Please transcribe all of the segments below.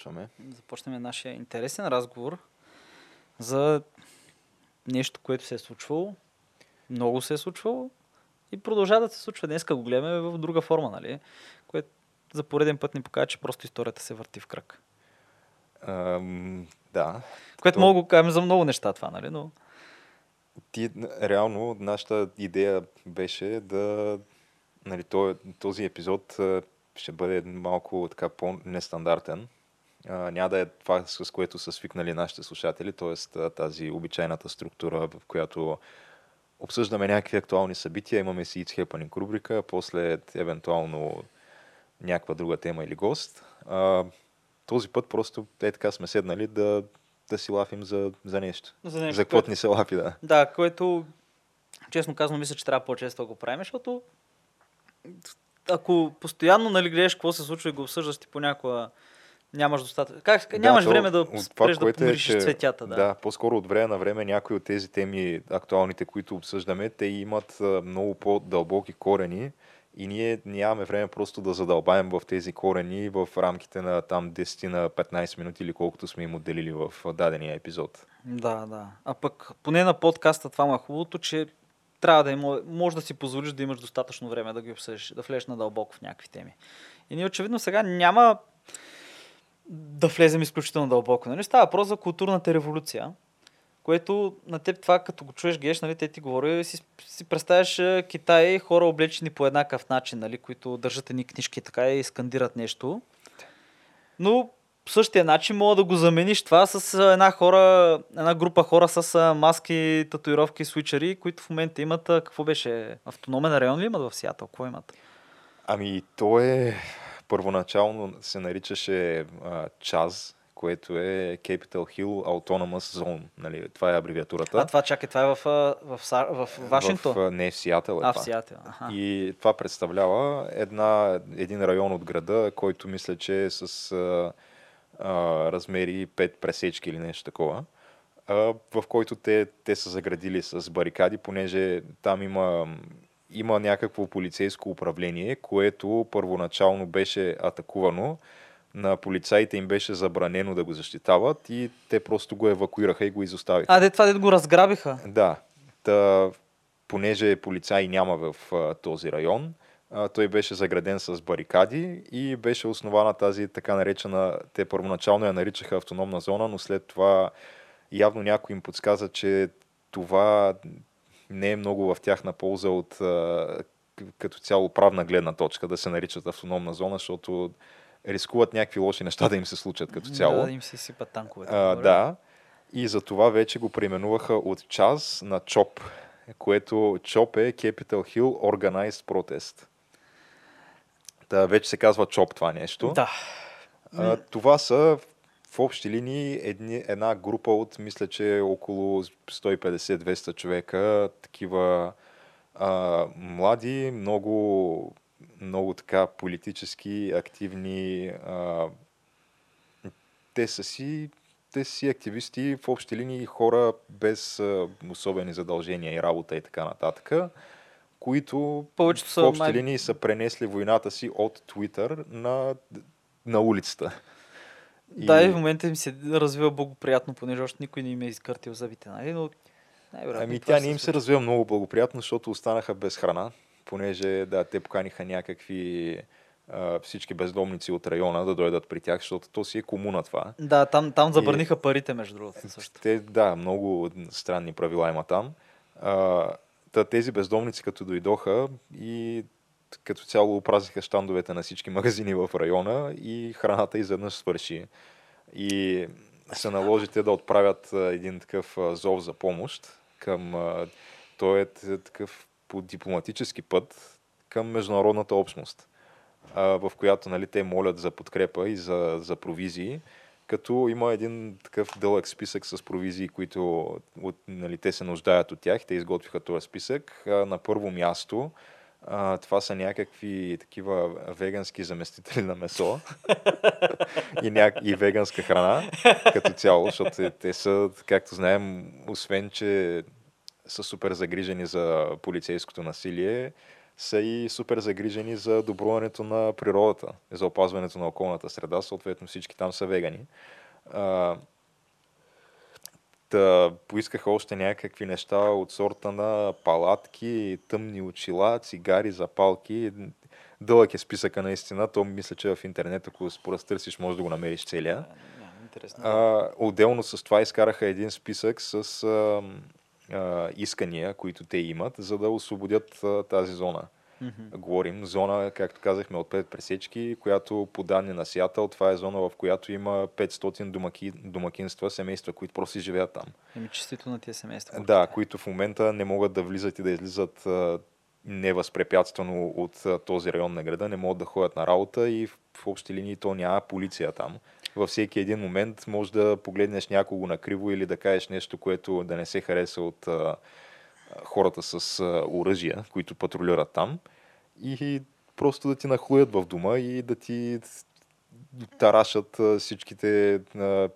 Започваме. Започнем нашия интересен разговор за нещо, което се е случвало. Много се е случвало и продължава да се случва. Днес го гледаме в друга форма, нали? Което за пореден път ни показва, че просто историята се върти в кръг. Ам, да. Което то... мога да кажем за много неща това, нали? Но... Ти, реално, нашата идея беше да нали, този епизод ще бъде малко така по-нестандартен, а, няма да е това, с което са свикнали нашите слушатели, т.е. тази обичайната структура, в която обсъждаме някакви актуални събития, имаме си It's Happening рубрика, после евентуално някаква друга тема или гост. А, този път просто е така сме седнали да, да си лафим за, за нещо. За, нещо, за какво ни се лафи, да. Да, което честно казвам, мисля, че трябва по-често да го правим, защото ако постоянно нали, гледаш какво се случва и го обсъждаш ти по някаква Нямаш достатъчно. Как, да, нямаш то, време да спреш да е, помириш е, цветята. Да. да, по-скоро от време на време някои от тези теми, актуалните, които обсъждаме, те имат много по-дълбоки корени и ние нямаме време просто да задълбаем в тези корени в рамките на там 10 на 15 минути или колкото сме им отделили в дадения епизод. Да, да. А пък поне на подкаста това ма е хубавото, че трябва да има, може да си позволиш да имаш достатъчно време да ги обсъдиш, да влезеш надълбоко в някакви теми. И ние очевидно сега няма да влезем изключително дълбоко. Нали? Става въпрос за културната революция, което на теб това, като го чуеш геш, нали, те ти говори, си, си представяш Китай, хора облечени по еднакъв начин, нали, които държат едни книжки така и скандират нещо. Но по същия начин мога да го замениш това с една, хора, една група хора с маски, татуировки, свичери, които в момента имат, какво беше, автономен район ли имат в Сиатъл? Какво имат? Ами, то е първоначално се наричаше а, ЧАЗ, което е Capital Hill Autonomous Zone. Нали? Това е абревиатурата. А това чакай, това е в, в, в, в Вашингтон? В, не, в Сиатъл е а, това. в Сиатъл. И това представлява една, един район от града, който мисля, че е с а, а, размери 5 пресечки или нещо такова, а, в който те, те са заградили с барикади, понеже там има има някакво полицейско управление, което първоначално беше атакувано. На полицаите им беше забранено да го защитават и те просто го евакуираха и го изоставиха. А, де това де го разграбиха? Да. Та, понеже полицаи няма в а, този район, а, той беше заграден с барикади и беше основана тази така наречена, те първоначално я наричаха автономна зона, но след това явно някой им подсказа, че това не е много в тяхна полза от като цяло правна гледна точка да се наричат автономна зона, защото рискуват някакви лоши неща да им се случат като цяло. Да, да им се сипат танковете. А, да. И за това вече го преименуваха от час на ЧОП, което ЧОП е Capital Hill Organized Protest. Да, вече се казва ЧОП това нещо. Да. А, това са в общи линии едни, една група от, мисля, че е около 150-200 човека, такива а, млади, много, много така политически активни. А, те са си те си активисти в общи линии хора без а, особени задължения и работа и така нататък, които Повечето в общи линии са пренесли войната си от Twitter на, на улицата. И... Да, и в момента им се развива благоприятно, понеже още никой не им е изкъртил зъбите, нали? Но Ами тя не им се развива много благоприятно, защото останаха без храна, понеже да, те поканиха някакви а, всички бездомници от района да дойдат при тях, защото то си е комуна това. Да, там, там забраниха и... парите, между другото. Също. Те, да, много странни правила има там. А, Та, тези бездомници като дойдоха и като цяло опразиха щандовете на всички магазини в района и храната изведнъж свърши. И се наложите да отправят един такъв зов за помощ към... Той е такъв по дипломатически път към международната общност, в която нали, те молят за подкрепа и за, за провизии като има един такъв дълъг списък с провизии, които от, нали, те се нуждаят от тях. Те изготвиха този списък. На първо място това са някакви такива вегански заместители на месо и, ня... и веганска храна като цяло, защото те, те са, както знаем, освен, че са супер загрижени за полицейското насилие, са и супер загрижени за добруването на природата, за опазването на околната среда. Съответно всички там са вегани. А, да поискаха още някакви неща от сорта на палатки, тъмни очила, цигари, запалки. Дълъг е списъка наистина. То мисля, че в интернет, ако поразтърсиш, може да го намериш целия. А, отделно с това изкараха един списък с а, а, искания, които те имат, за да освободят а, тази зона. Mm-hmm. Говорим зона, както казахме, от 5 пресечки, която по данни на Сиатъл, това е зона, в която има 500 домаки, домакинства, семейства, които просто си живеят там. Еми, честито на тия семейства. Да, които в момента не могат да влизат и да излизат а, невъзпрепятствано от този район на града, не могат да ходят на работа и в, в общи линии то няма полиция там във всеки един момент може да погледнеш някого накриво или да кажеш нещо, което да не се хареса от хората с оръжия, които патрулират там и просто да ти нахлуят в дома и да ти тарашат всичките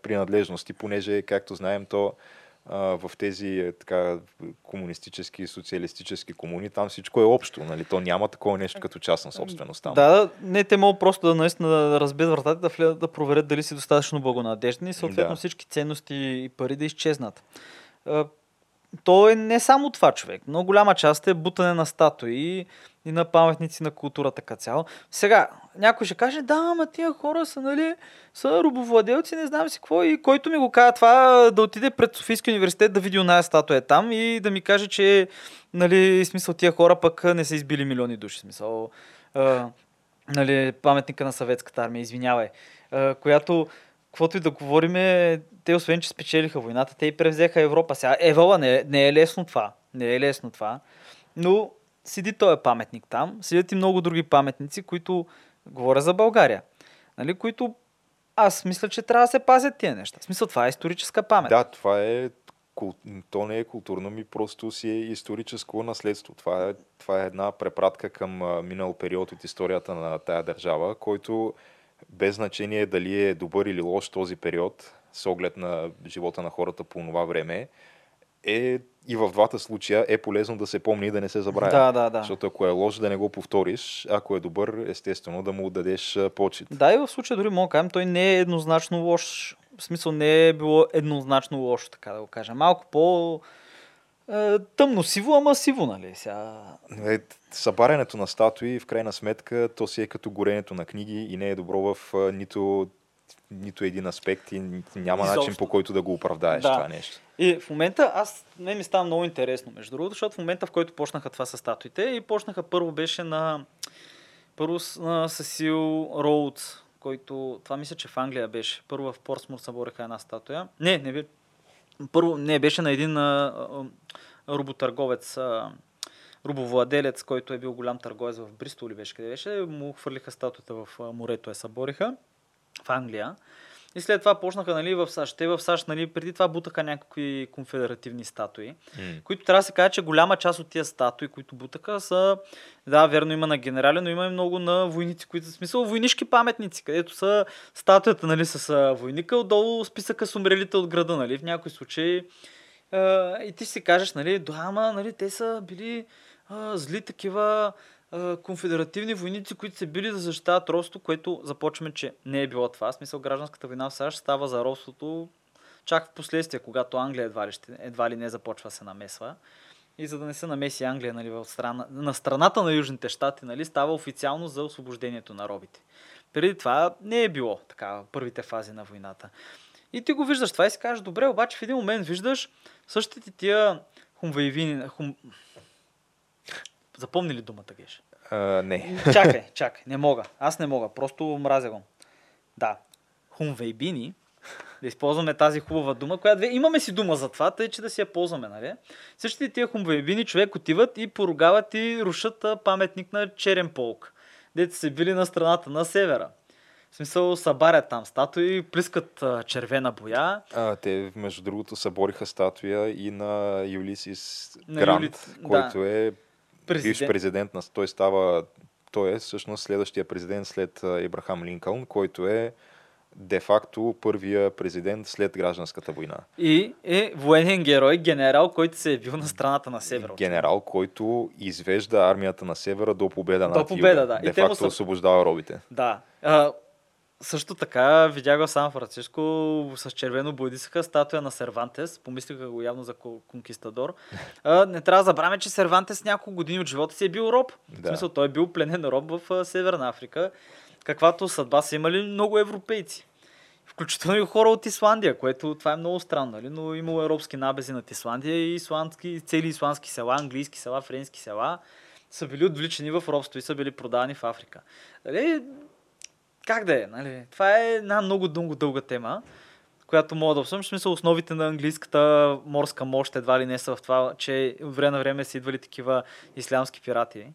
принадлежности, понеже, както знаем, то в тези е, така, комунистически и социалистически комуни, там всичко е общо. Нали? То няма такова нещо като частна собственост там. Да, не, те могат просто да наистина да разбият вратата, да, влядат, да проверят дали си достатъчно благонадежден и съответно да. всички ценности и пари да изчезнат то е не само това човек. Много голяма част е бутане на статуи и на паметници на култура така цяло. Сега, някой ще каже, да, ама тия хора са, нали, са рубовладелци, не знам си какво. И който ми го казва това, да отиде пред Софийския университет да види оная статуя там и да ми каже, че, нали, смисъл тия хора пък не са избили милиони души. Смисъл, а, нали, паметника на съветската армия, извинявай. А, която каквото и да говорим, те освен, че спечелиха войната, те и превзеха Европа. Сега, Евала, не, не е лесно това. Не е лесно това. Но седи този паметник там, седят и много други паметници, които, говоря за България, нали, които аз мисля, че трябва да се пазят тия неща. В смисъл, това е историческа памет. Да, това е то не е културно, ми просто си е историческо наследство. Това е, това е една препратка към минал период от историята на тая държава, който без значение дали е добър или лош този период, с оглед на живота на хората по това време, е и в двата случая е полезно да се помни и да не се забравя. Да, да, да. Защото ако е лош, да не го повториш, ако е добър, естествено да му отдадеш почет. Да, и в случая дори мога да кажем, той не е еднозначно лош. В смисъл не е било еднозначно лошо, така да го кажа. Малко по тъмно сиво, ама сиво, нали? Сега... Е, събарянето на статуи, в крайна сметка, то си е като горенето на книги и не е добро в нито, нито един аспект и няма Изобщо. начин по който да го оправдаеш да. това нещо. И в момента, аз, не ми става много интересно, между другото, защото в момента, в който почнаха това с статуите, и почнаха първо беше на първо на Сесил Роудс, който, това мисля, че в Англия беше. Първо в Портсмур събореха една статуя. Не, не, първо, не, беше на един а, а, роботърговец, а, робовладелец, който е бил голям търговец в Бристол или беше къде беше, му хвърлиха статуята в морето, я събориха в Англия. И след това почнаха нали, в САЩ. Те в САЩ нали, преди това бутаха някакви конфедеративни статуи, mm. които трябва да се каже, че голяма част от тия статуи, които бутаха, са, да, верно има на генерали, но има и много на войници, които са смисъл войнишки паметници, където са статуята нали, с войника, отдолу списъка с умрелите от града. Нали, в някои случаи и ти си кажеш, нали, да, ама, нали, те са били а, зли такива конфедеративни войници, които са били да защитават робство, което започваме, че не е било това. В смисъл, гражданската война в САЩ става за робството чак в последствие, когато Англия едва ли, ще, едва ли не започва се намесва. И за да не се намеси Англия нали, в страна, на страната на Южните щати, нали, става официално за освобождението на робите. Преди това не е било така първите фази на войната. И ти го виждаш това и си кажеш, добре, обаче в един момент виждаш същите тия хумвейвини, хум, Запомни ли думата геш? А, не. Чакай, чакай, не мога. Аз не мога, просто мразя го. Да. Хумвейбини, да използваме тази хубава дума, която имаме си дума за това, тъй че да си я ползваме, нали? Същите тия хумвейбини човек отиват и поругават и рушат паметник на Черен полк. Дете се били на страната на севера. В смисъл, събарят там статуи, плискат а, червена боя. А, те, между другото, събориха статуя и на Юлисис Грант, Юли- да. който е бивш Президент. президент на... Той става... Той е всъщност следващия президент след Ибрахам Линкълн, който е де-факто първия президент след гражданската война. И е военен герой, генерал, който се е бил на страната на севера. Генерал, който извежда армията на севера до победа До над победа, юга. да. И те Де му факто са- освобождава робите. Да. А, също така, видях го в Сан Франциско, с червено бойдисаха статуя на Сервантес, помислиха го явно за ко- конкистадор. А, не трябва да забравяме, че Сервантес няколко години от живота си е бил роб. В Да. смисъл, той е бил пленен роб в Северна Африка, каквато съдба са имали много европейци. Включително и хора от Исландия, което това е много странно, нали? но имало европски набези над Исландия и исландски, цели исландски села, английски села, френски села са били отвличани в робство и са били продавани в Африка. Нали? Как да е? Нали? Това е една много дълго дълга тема, която мога да обсъждам. В смисъл основите на английската морска мощ едва ли не са в това, че време на време са идвали такива ислямски пирати.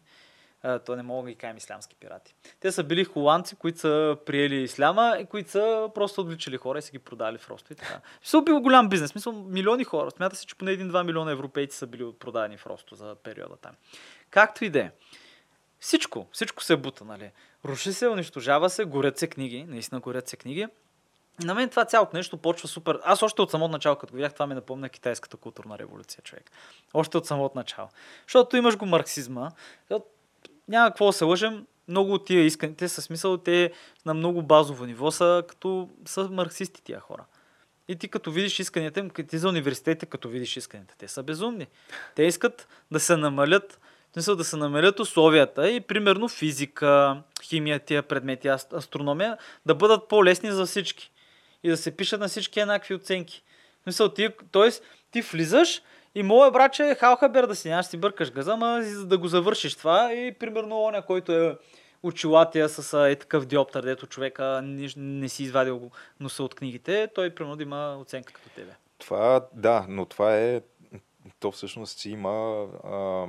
А, то не мога да ги кажем ислямски пирати. Те са били холандци, които са приели исляма и които са просто отвличали хора и са ги продали в росто и така. Са бил голям бизнес. Мисъл, милиони хора. Смята се, че поне 1-2 милиона европейци са били продадени в росто за периода там. Както и да е. Всичко, всичко се бута, нали? Руши се, унищожава се, горят се книги, наистина горят се книги. На мен това цялото нещо почва супер. Аз още от самото начало, като го видях, това ми напомня китайската културна революция, човек. Още от самото начало. Защото имаш го марксизма. Няма какво да се лъжем. Много от тия искани, те са смисъл, те на много базово ниво са като са марксисти тия хора. И ти като видиш исканията им, ти за университетите, като видиш исканията, те са безумни. Те искат да се намалят, смисъл да се намалят условията и примерно физика, химия, тия предмети, ас- астрономия, да бъдат по-лесни за всички. И да се пишат на всички еднакви оценки. В смисъл, ти, т.е. ти влизаш и моя браче е халхабер да си нямаш си бъркаш газа, ама за да го завършиш това и примерно оня, който е очилатия с е такъв диоптър, дето човека не, не си извадил носа от книгите, той примерно да има оценка като тебе. Това, да, но това е, то всъщност си има, а, по,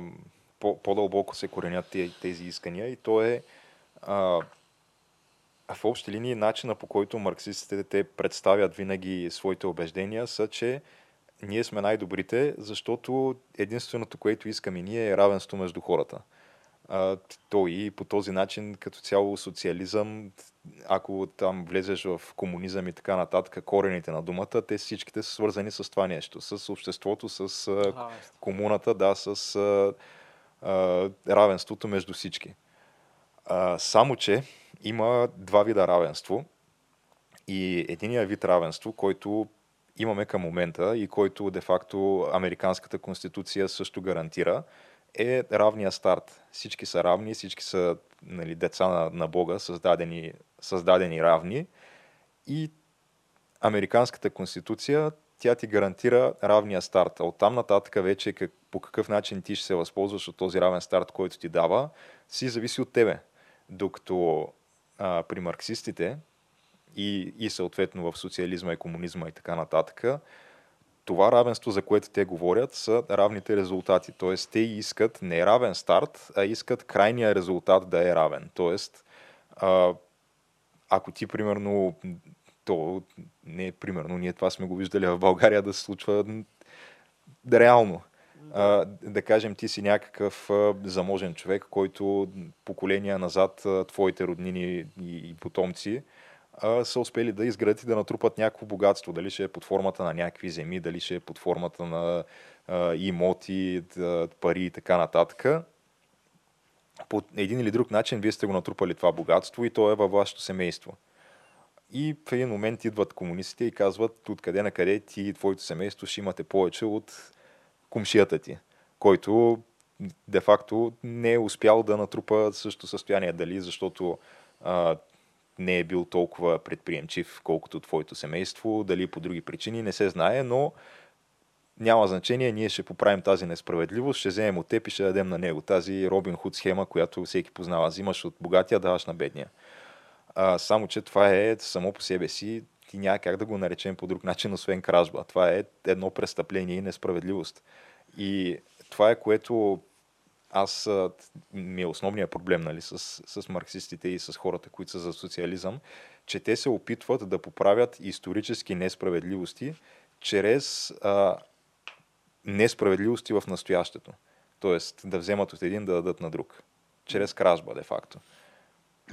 по-дълбоко се коренят тези, искания и то е а, в общи линии начина по който марксистите те представят винаги своите убеждения са, че ние сме най-добрите, защото единственото, което искаме ние е равенство между хората. А, то и по този начин, като цяло социализъм, ако там влезеш в комунизъм и така нататък, корените на думата, те всичките са свързани с това нещо, с обществото, с а, комуната, да, с а, равенството между всички. А, само, че има два вида равенство и единия вид равенство, който имаме към момента и който де-факто Американската конституция също гарантира, е равния старт. Всички са равни, всички са нали, деца на, на Бога, създадени, създадени равни и Американската конституция тя ти гарантира равния старт. А оттам нататък вече как, по какъв начин ти ще се възползваш от този равен старт, който ти дава, си зависи от тебе. Докато а, при марксистите и, и съответно в социализма и комунизма и така нататък, това равенство, за което те говорят, са равните резултати. Тоест, те искат не равен старт, а искат крайния резултат да е равен. Тоест, а, ако ти, примерно, то не е примерно, ние това сме го виждали в България да се случва реално. А, да кажем, ти си някакъв а, заможен човек, който поколения назад а, твоите роднини и, и потомци а, са успели да изградят и да натрупат някакво богатство. Дали ще е под формата на някакви земи, дали ще е под формата на а, имоти, да, пари и така нататък. По един или друг начин вие сте го натрупали това богатство и то е във вашето семейство. И в един момент идват комунистите и казват, откъде на къде ти и твоето семейство ще имате повече от комшията ти, който де-факто не е успял да натрупа същото състояние. Дали защото а, не е бил толкова предприемчив, колкото твоето семейство, дали по други причини, не се знае, но няма значение, ние ще поправим тази несправедливост, ще вземем от теб и ще дадем на него. Тази Робин Худ схема, която всеки познава. Взимаш от богатия, даваш на бедния. А, само, че това е само по себе си и няма как да го наречем по друг начин, освен кражба. Това е едно престъпление и несправедливост. И това е което аз ми е основният проблем нали, с, с марксистите и с хората, които са за социализъм, че те се опитват да поправят исторически несправедливости чрез а, несправедливости в настоящето. Тоест да вземат от един да дадат на друг. Чрез кражба, де факто.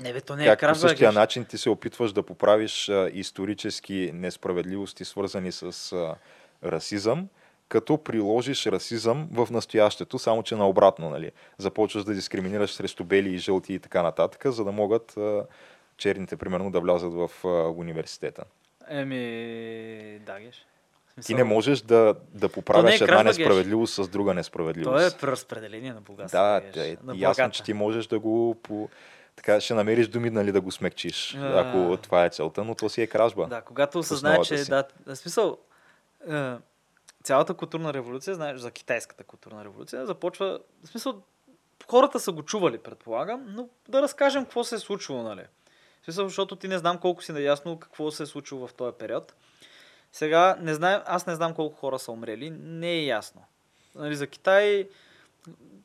Не, бе, то не е как кражба. По същия начин ти се опитваш да поправиш а, исторически несправедливости, свързани с а, расизъм, като приложиш расизъм в настоящето, само че наобратно, нали? Започваш да дискриминираш срещу бели и жълти и така нататък, за да могат а, черните, примерно, да влязат в а, университета. Еми, да, геш. Ти не можеш да, да поправяш е една несправедливост геш. с друга несправедливост. То е преразпределение на богатството. Да, е, на ясно, че ти можеш да го по... Така ще намериш думи, нали, да го смекчиш, а... ако това е целта, но то си е кражба. Да, когато осъзнае, че... Си. Да, смисъл, е, цялата културна революция, знаеш, за китайската културна революция, започва, в смисъл, хората са го чували, предполагам, но да разкажем какво се е случило, нали. В смисъл, защото ти не знам колко си наясно какво се е случило в този период. Сега, не знаем, аз не знам колко хора са умрели, не е ясно. Нали, за Китай,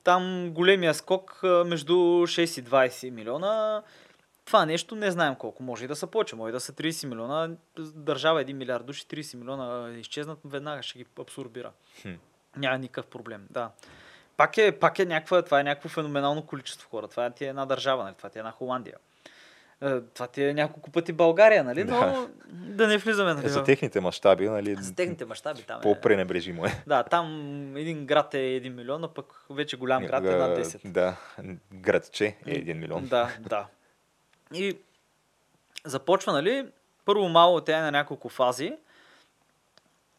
там големия скок между 6 и 20 милиона, това нещо не знаем колко. Може и да са повече, може и да са 30 милиона. Държава 1 милиард души, 30 милиона изчезнат, веднага ще ги абсорбира. Хм. Няма никакъв проблем, да. Пак е, пак е някаква, това е някакво феноменално количество хора. Това е ти една държава, нали? това ти е една Холандия. Е, това ти е няколко пъти България, нали? Но да, да не влизаме. Нали? За техните мащаби, нали? За техните мащаби там е. По-пренебрежимо е. Да, там един град е 1 милион, а пък вече голям град е над 10. Да, градче е 1 милион. Да, да. И започва, нали? Първо малко тя е на няколко фази.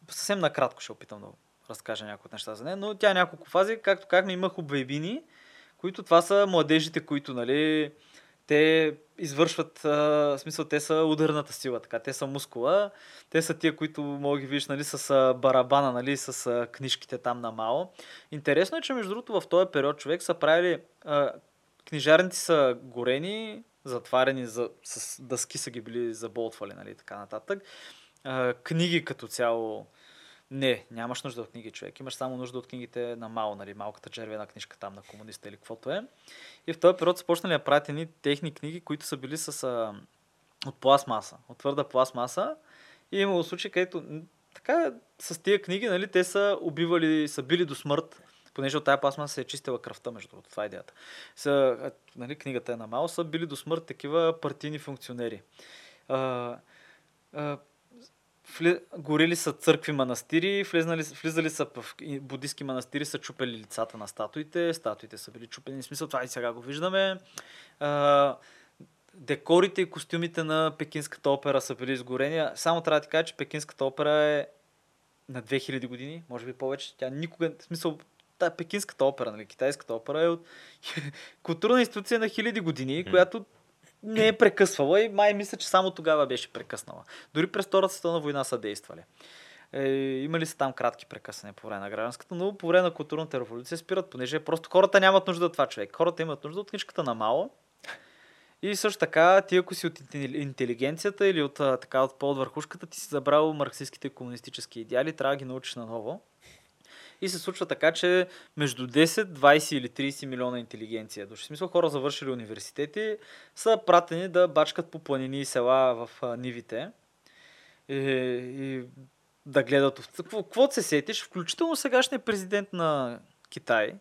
Съвсем накратко ще опитам да разкажа някои от неща за нея, но тя е няколко фази. Както как ми има хубавини, които това са младежите, които, нали, те извършват, а, в смисъл, те са ударната сила, така, те са мускула, те са тия, които мога ги видиш, нали, с а, барабана, нали, с а, книжките там на Мао. Интересно е, че между другото в този период човек са правили, а, книжарници са горени, затварени, за, с дъски са ги били заболтвали, нали, така нататък. А, книги като цяло, не, нямаш нужда от книги, човек. Имаш само нужда от книгите на Мао, нали, малката червена книжка там на комуниста или каквото е. И в този период са почнали да правят едни техни книги, които са били с, а, от пластмаса, от твърда пластмаса. И имало случаи, където така с тия книги, нали, те са убивали, са били до смърт, понеже от тази пластмаса се е чистила кръвта, между другото. Това е идеята. Са, нали, книгата е на Мао, са били до смърт такива партийни функционери. А, а, Вли... Горили са църкви манастири, влизали, влизали са в будистки манастири, са чупели лицата на статуите, статуите са били чупени. В смисъл това и сега го виждаме. А, декорите и костюмите на Пекинската опера са били изгорени. Само трябва да ти кажа, че Пекинската опера е на 2000 години, може би повече. Тя никога, в смисъл, та Пекинската опера, нали, китайската опера е от културна институция на хиляди години, която не е прекъсвала и май мисля, че само тогава беше прекъснала. Дори през Втората световна война са действали. Е, имали са там кратки прекъсвания по време на гражданската, но по време на културната революция спират, понеже просто хората нямат нужда от това човек. Хората имат нужда от книжката на Мао. И също така, ти ако си от интелигенцията или от, така, от по върхушката, ти си забрал марксистските комунистически идеали, трябва да ги научиш наново. И се случва така, че между 10, 20 или 30 милиона интелигенция. В смисъл хора завършили университети са пратени да бачкат по планини и села в нивите и, и да гледат. Какво се сетиш? Включително сегашният президент на Китай,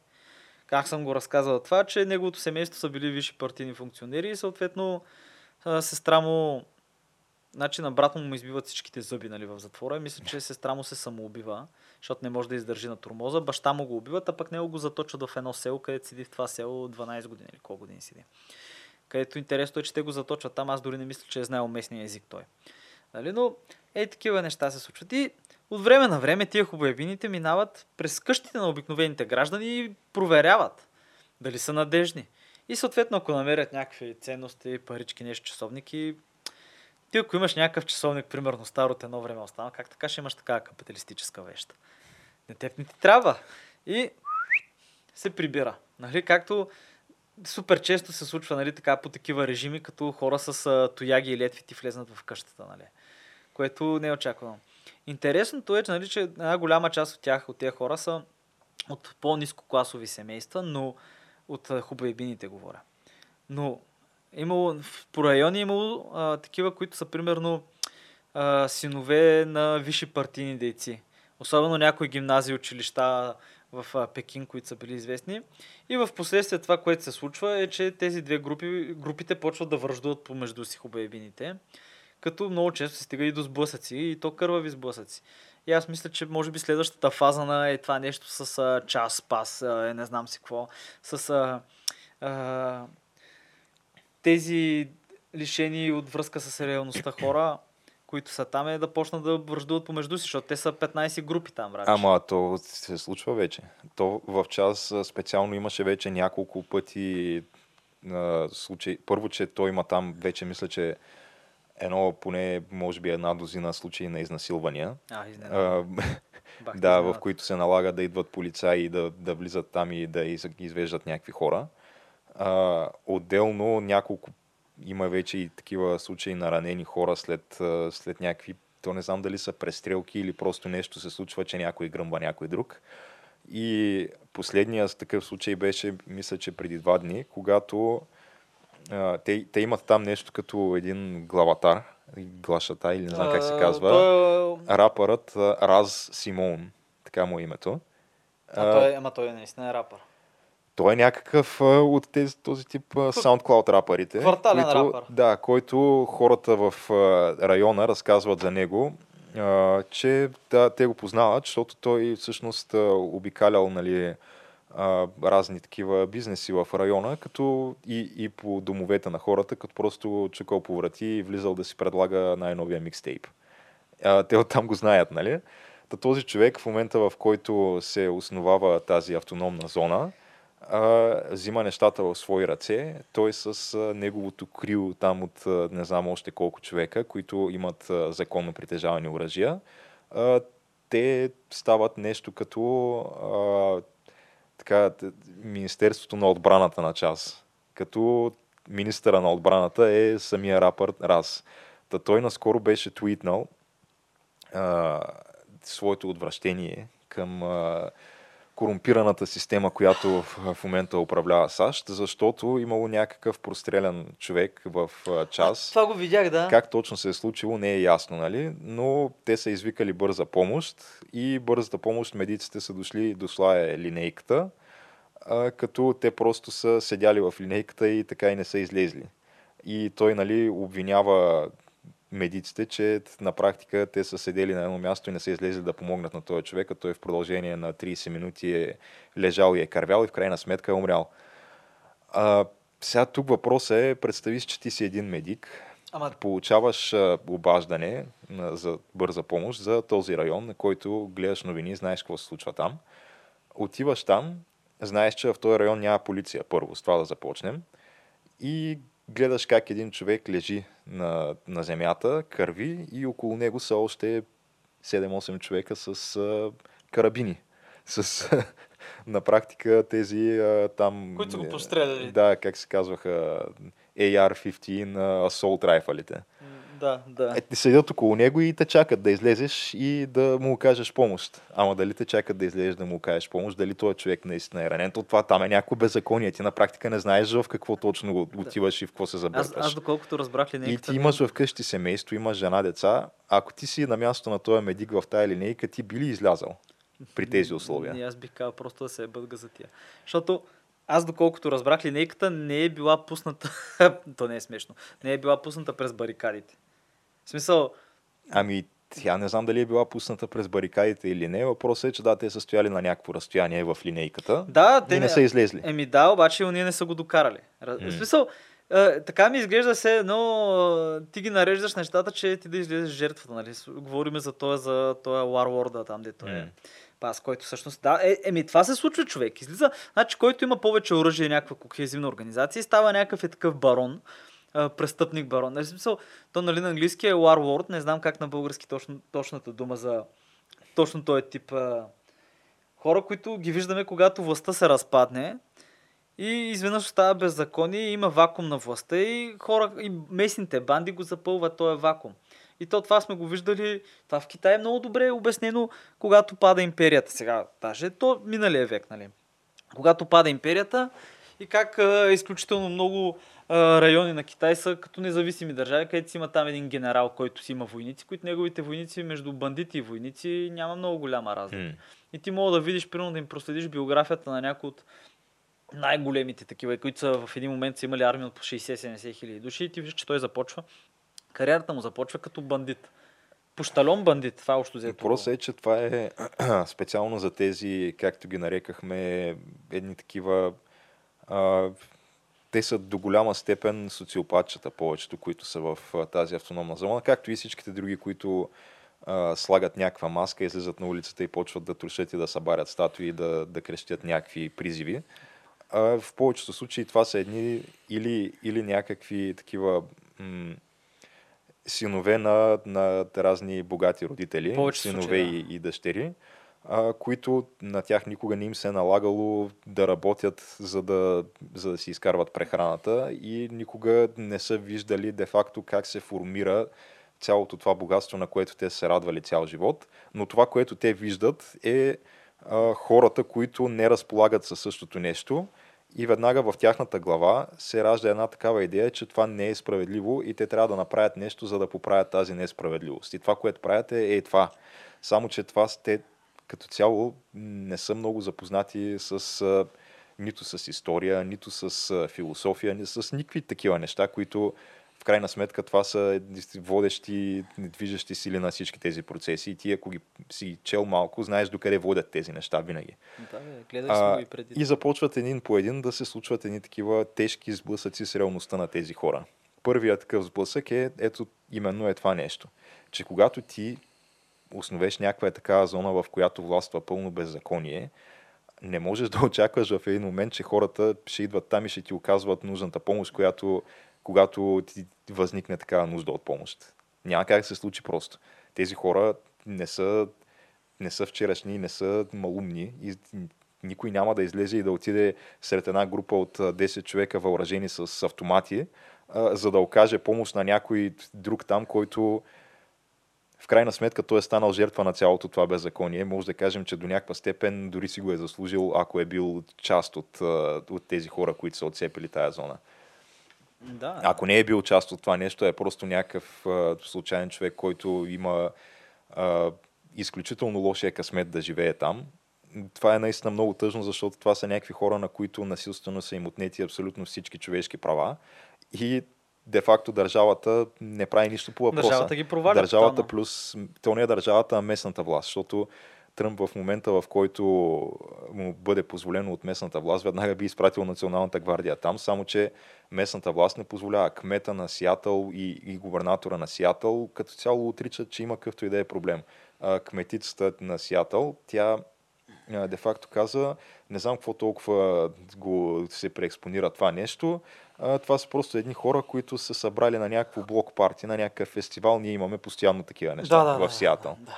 как съм го разказал това, че неговото семейство са били висши партийни функционери и съответно сестра му Значи на брат му избиват всичките зъби нали, в затвора мисля, че сестра му се самоубива, защото не може да издържи на турмоза. Баща му го убиват, а пък него го заточат в едно село, където седи в това село 12 години или колко години седи. Където интересно е, че те го заточват там. Аз дори не мисля, че е знаел местния език той. Нали? Но е, такива неща се случват. И от време на време тия хубавините минават през къщите на обикновените граждани и проверяват дали са надежни. И съответно, ако намерят някакви ценности, парички, нещо, часовники, ти ако имаш някакъв часовник, примерно стар от едно време остана, как така ще имаш такава капиталистическа вещ? Не теб не ти трябва. И се прибира. Нали, както супер често се случва нали, така, по такива режими, като хора с а, тояги и летви ти влезнат в къщата. Нали, което не е очаквано. Интересното е, че, нали, че една голяма част от тях, от тези хора са от по-низкокласови семейства, но от хубавибините говоря. Но имало, по райони е имало а, такива, които са примерно а, синове на висши партийни дейци. Особено някои гимназии, училища в а, Пекин, които са били известни. И в последствие това, което се случва е, че тези две групи, групите почват да връждуват помежду си хубавибините. Като много често се стига и до сблъсъци, и то кървави сблъсъци. И аз мисля, че може би следващата фаза на е това нещо с а, час, пас, а, не знам си какво, с а, а, тези лишени от връзка с реалността хора, които са там, е да почнат да връждуват помежду си, защото те са 15 групи там, брат. Ама то се случва вече. То в час специално имаше вече няколко пъти а, случаи. Първо, че той има там вече, мисля, че едно, поне, може би една дозина случаи на изнасилвания. А, изненада. Да, в които се налага да идват полицаи и да, да влизат там и да из, извеждат някакви хора. А, отделно няколко има вече и такива случаи на ранени хора след, след някакви, то не знам дали са престрелки или просто нещо се случва, че някой гръмва някой друг. И последния с такъв случай беше, мисля, че преди два дни, когато а, те, те имат там нещо като един главатар, глашата или не знам как се казва. е- Рапърът а, Раз Симон, така му е името. А, той, е- ама той наистина е рапър. Той е някакъв а, от тези, този тип а, SoundCloud рапърите. Квартален които, рапър. Да, който хората в а, района разказват за него, а, че да, те го познават, защото той всъщност а, обикалял нали, а, разни такива бизнеси в района, като и, и по домовете на хората, като просто чукал по врати и влизал да си предлага най-новия микстейп. А, те оттам го знаят, нали? Та този човек в момента, в който се основава тази автономна зона, а, взима нещата в свои ръце. Той с а, неговото крио там от а, не знам още колко човека, които имат а, законно притежавани оръжия, а, те стават нещо като а, така, Министерството на отбраната на час. Като министъра на отбраната е самия рапър Раз. Та той наскоро беше твитнал а, своето отвращение към а, корумпираната система, която в, момента управлява САЩ, защото имало някакъв прострелян човек в час. Това го видях, да. Как точно се е случило, не е ясно, нали? Но те са извикали бърза помощ и бързата помощ медиците са дошли, дошла е линейката, като те просто са седяли в линейката и така и не са излезли. И той, нали, обвинява медиците, че на практика те са седели на едно място и не са излезли да помогнат на този човек, а той в продължение на 30 минути е лежал и е кървял и в крайна сметка е умрял. А, сега тук въпросът е, представи си, че ти си един медик, Ама получаваш а, обаждане за бърза помощ за този район, на който гледаш новини, знаеш какво се случва там. Отиваш там, знаеш, че в този район няма полиция, първо, с това да започнем. И гледаш как един човек лежи на, на земята, кърви и около него са още 7-8 човека с а, карабини. С на практика тези а, там... Които са го е, постреляли. Да, как се казваха, AR-15 а, Assault райфалите. м, да, да. Е, седят около него и те чакат да излезеш и да му окажеш помощ. Ама дали те чакат да излезеш да му окажеш помощ, дали този човек наистина е ранен, то това там е някакво беззаконие. Ти на практика не знаеш в какво точно отиваш и в какво се Аз, забъркаш. аз доколкото разбрах И линейката... ти имаш вкъщи семейство, имаш жена, деца. Ако ти си на място на този медик в тая линейка, ти би ли излязал при тези условия? Не, аз бих казал просто да се е бъдга за тия. Защото аз доколкото разбрах, линейката не е била пусната... То не е смешно. Не е била пусната през барикадите. В смисъл, Ами, тя не знам дали е била пусната през барикадите или не. Въпросът е, че да, те са стояли на някакво разстояние в линейката да, и не са излезли. Еми да, обаче ние не са го докарали. М. В смисъл, е, така ми изглежда се, но ти ги нареждаш нещата, че ти да излезеш жертвата. Нали? Говориме за този, за този Warlord, там дето е. Пас, който всъщност... Да, е, еми това се случва човек. Излиза, значи, който има повече оръжие, някаква кохезивна организация, става някакъв е такъв барон, престъпник барон. Нали, смисъл, то нали на английски е Warlord, не знам как на български точно, точната дума за точно този тип а, хора, които ги виждаме, когато властта се разпадне и изведнъж остава беззаконие и има вакуум на властта и хора, и местните банди го запълват този вакуум. И то това сме го виждали, това в Китай е много добре обяснено, когато пада империята. Сега, даже то миналия век, нали? Когато пада империята и как а, изключително много а, райони на Китай са като независими държави, където си има там един генерал, който си има войници, които неговите войници между бандити и войници няма много голяма разлика. М. И ти мога да видиш, примерно да им проследиш биографията на някои от най-големите такива, които са в един момент са имали армия от по 60-70 хиляди души и ти виждаш, че той започва, кариерата му започва като бандит. Пощалон бандит, това е общо взето. Въпросът е, че това е специално за тези, както ги нарекахме, едни такива... А, те са до голяма степен социопатчета, повечето, които са в а, тази автономна зона, както и всичките други, които а, слагат някаква маска, излизат на улицата и почват да трушат и да събарят статуи и да, да крещят някакви призиви. А, в повечето случаи това са едни или, или някакви такива м- синове на, на разни богати родители, Повече синове случаи, да. и, и дъщери, а, които на тях никога не им се е налагало да работят, за да, за да си изкарват прехраната и никога не са виждали де-факто как се формира цялото това богатство, на което те се радвали цял живот. Но това, което те виждат е а, хората, които не разполагат със същото нещо и веднага в тяхната глава се ражда една такава идея, че това не е справедливо и те трябва да направят нещо, за да поправят тази несправедливост. И това, което правят е, е това. Само, че това те като цяло не са много запознати с а, нито с история, нито с а, философия, ни с никакви такива неща, които в крайна сметка това са водещи, движещи сили на всички тези процеси и ти ако ги си чел малко, знаеш докъде водят тези неща винаги. Да, сме го и преди. и започват един по един да се случват едни такива тежки сблъсъци с реалността на тези хора. Първият такъв сблъсък е, ето, именно е това нещо. Че когато ти основеш някаква е такава зона, в която властва пълно беззаконие, не можеш да очакваш в един момент, че хората ще идват там и ще ти оказват нужната помощ, която, когато ти възникне такава нужда от помощ. Няма как да се случи просто. Тези хора не са, не са вчерашни, не са малумни и никой няма да излезе и да отиде сред една група от а, 10 човека въоръжени с автомати, за да окаже помощ на някой друг там, който в крайна сметка той е станал жертва на цялото това беззаконие. Може да кажем, че до някаква степен дори си го е заслужил, ако е бил част от, от тези хора, които са отцепили тая зона. Да. Ако не е бил част от това нещо, е просто някакъв а, случайен човек, който има а, изключително лошия късмет да живее там. Това е наистина много тъжно, защото това са някакви хора, на които насилствено са им отнети абсолютно всички човешки права и де-факто държавата не прави нищо по въпроса. Държавата ги проваля Държавата тотално. плюс, то не е държавата, а местната власт, защото Тръмп в момента, в който му бъде позволено от местната власт, веднага би изпратил Националната гвардия там, само че местната власт не позволява. Кмета на Сиатъл и, и губернатора на Сиатъл като цяло отричат, че има какъвто и да е проблем. А, кметицата на Сиатъл, тя а, де-факто каза, не знам какво толкова го се преекспонира това нещо. Това са просто едни хора, които са събрали на някакво блок парти, на някакъв фестивал. Ние имаме постоянно такива неща да, да, в Сиатъл. Да, да.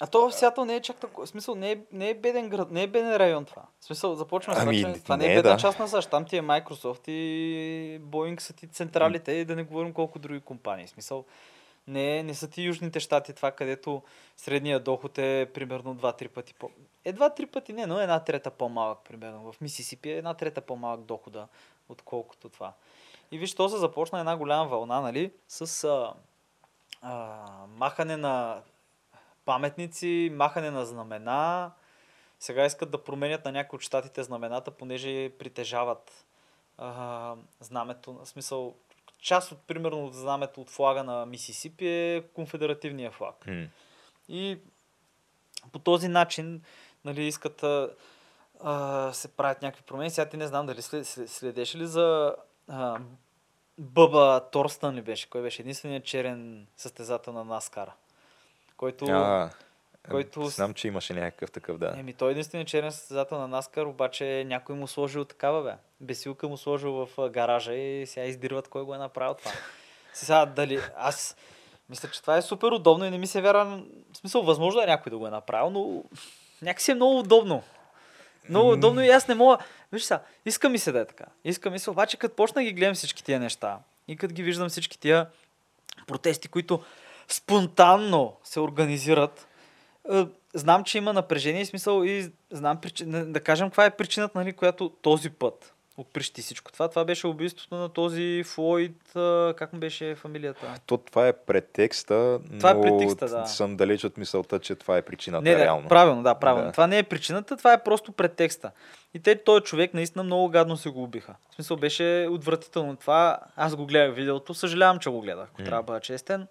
А то в Сиатъл не е чак такова. Смисъл, не е, не е беден град, не е беден район това. В смисъл, започваме с това, Ами, че това не не е е, бедна да. част на САЩ. Там ти е Microsoft и Boeing са ти централите и да не говорим колко други компании. В смисъл, не, не са ти южните щати, това където средния доход е примерно 2-3 пъти по... Е 2-3 пъти не, но една трета по-малък примерно. В Мисисипи е една трета по-малък дохода, отколкото това. И виж, то се започна една голяма вълна, нали, с а, а, махане на паметници, махане на знамена. Сега искат да променят на някои от щатите знамената, понеже притежават а, знамето, в смисъл, част от, примерно, от знамето от флага на Мисисипи е конфедеративния флаг. М. И по този начин нали, искат а, а, се правят някакви промени. Сега ти не знам дали след, след, следеше ли за а, Бъба Торстън ли беше? Кой беше единственият черен състезател на Наскара? Който... А, който с- Знам, че имаше някакъв такъв, да. Еми, той е единственият черен състезател на Наскар, обаче някой му сложил такава, бе. Бесилка му сложил в гаража и сега издирват кой го е направил това. Сега дали... Аз мисля, че това е супер удобно и не ми се вяра... В смисъл, възможно е някой да го е направил, но някакси е много удобно. Много удобно и аз не мога... Виж сега, иска ми се да е така. Иска ми се, обаче като почна ги гледам всички тия неща и като ги виждам всички тия протести, които спонтанно се организират, знам, че има напрежение и смисъл и знам, да кажем, каква е причината, нали, която този път отприщи всичко това. Това беше убийството на този Флойд, как му беше фамилията? То, това е претекста, това е но е претекста, да. съм далеч от мисълта, че това е причината не, реално. Да, правилно, да, правилно. Да. Това не е причината, това е просто претекста. И те, този човек наистина много гадно се го убиха. В смисъл беше отвратително. Това, аз го гледах видеото, съжалявам, че го гледах, ако mm. трябва да бъда честен.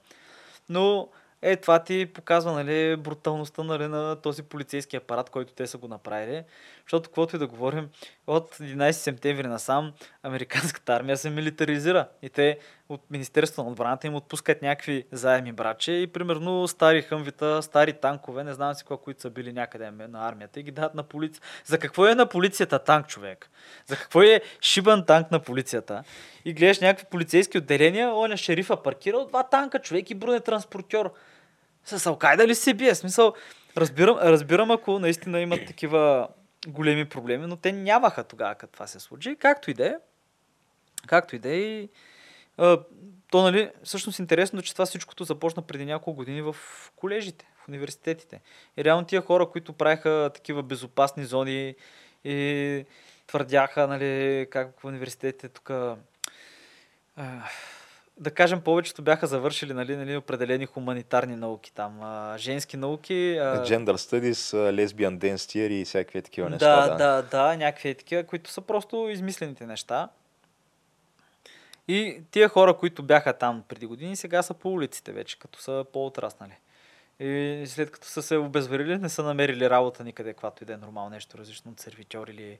Но е, това ти показва нали, бруталността нали, на този полицейски апарат, който те са го направили. Защото, каквото и да говорим, от 11 септември насам американската армия се милитаризира. И те от Министерството на отбраната им отпускат някакви заеми браче и примерно стари хъмвита, стари танкове, не знам си какво, които са били някъде на армията и ги дадат на полиция. За какво е на полицията танк, човек? За какво е шибан танк на полицията? И гледаш някакви полицейски отделения, он е шерифа паркирал два танка, човек и бронетранспортьор. С Алкайда ли се бие? Смисъл, разбирам, разбирам ако наистина имат такива големи проблеми, но те нямаха тогава, като това се случи. Както и да е. Както и да е. То, нали, всъщност интересно, че това всичкото започна преди няколко години в колежите, в университетите. И реално тия хора, които правиха такива безопасни зони и твърдяха, нали, как в университетите тук да кажем, повечето бяха завършили нали, нали, определени хуманитарни науки там. А, женски науки. А... Gender Studies, Lesbian Dance Theory и всякакви такива неща. Да, да, да, да, някакви такива, които са просто измислените неща. И тия хора, които бяха там преди години, сега са по улиците вече, като са по-отраснали. И след като са се обезверили, не са намерили работа никъде, каквато и да е нормално нещо различно от сервитьор или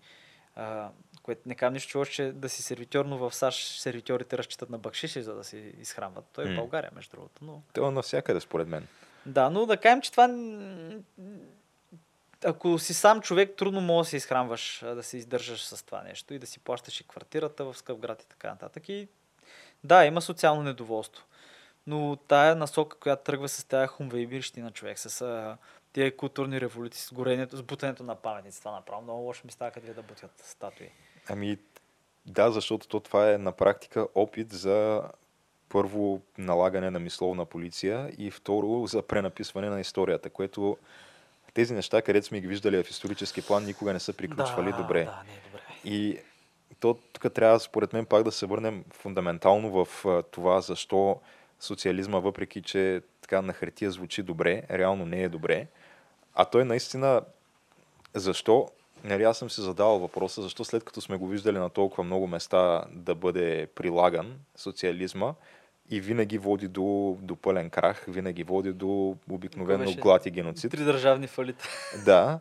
а, което не казвам нищо че да си сервитьор, но в САЩ сервитьорите разчитат на бакшиши, за да си изхранват. Той е в България, между другото. Но... То е навсякъде, според мен. Да, но да кажем, че това ако си сам човек, трудно може да се изхранваш, да се издържаш с това нещо и да си плащаш и квартирата в скъп град и така нататък. И да, има социално недоволство. Но тая насока, която тръгва с тая хумвейбирщина на човек, с тия културни революции, с горенето, с бутането на паметници. Това направо много лошо ми става, къде да бутят статуи. Ами, да, защото то това е на практика опит за първо налагане на мисловна полиция и второ за пренаписване на историята, което тези неща, където сме ги виждали в исторически план, никога не са приключвали да, добре. Да, не е добре. И то тук трябва, според мен, пак да се върнем фундаментално в това, защо социализма, въпреки че така на хартия звучи добре, реално не е добре. А той наистина, защо, нали аз съм си задавал въпроса, защо след като сме го виждали на толкова много места да бъде прилаган социализма и винаги води до, до пълен крах, винаги води до обикновено глад и геноцид. Три държавни фалита. Да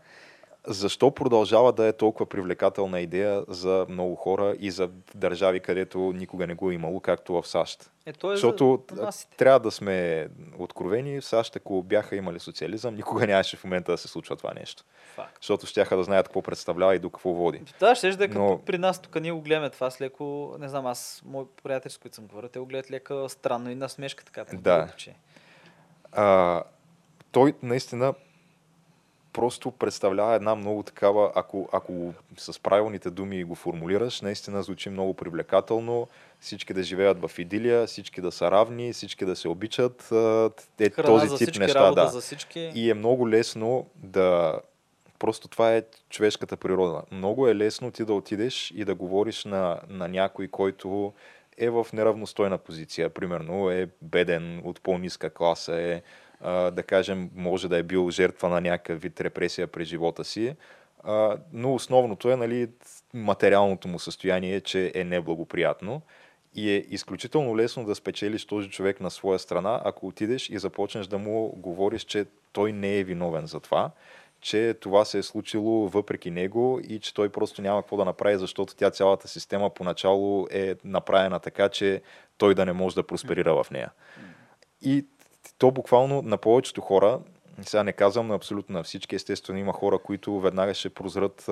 защо продължава да е толкова привлекателна идея за много хора и за държави, където никога не го е имало, както в САЩ? Е, е Защото за трябва да сме откровени, в САЩ, ако бяха имали социализъм, никога нямаше в момента да се случва това нещо. Факт. Защото ще да знаят какво представлява и до какво води. Да, ще да е Но... при нас, тук ние го гледаме това с леко, не знам, аз, мои приятели, с които съм говорил, те го гледат лека странно и насмешка така. Да. А, той наистина просто представлява една много такава, ако, ако с правилните думи го формулираш, наистина звучи много привлекателно, всички да живеят в идилия, всички да са равни, всички да се обичат, е, Храна този за тип всички, неща. Да. За всички. И е много лесно да... Просто това е човешката природа. Много е лесно ти да отидеш и да говориш на, на някой, който е в неравностойна позиция. Примерно е беден, от по-ниска класа, е да кажем, може да е бил жертва на някакъв вид репресия през живота си, но основното е нали, материалното му състояние, че е неблагоприятно. И е изключително лесно да спечелиш този човек на своя страна, ако отидеш и започнеш да му говориш, че той не е виновен за това, че това се е случило въпреки него и че той просто няма какво да направи, защото тя цялата система поначало е направена така, че той да не може да просперира в нея. И то буквално на повечето хора, сега не казвам на абсолютно на всички, естествено има хора, които веднага ще прозрат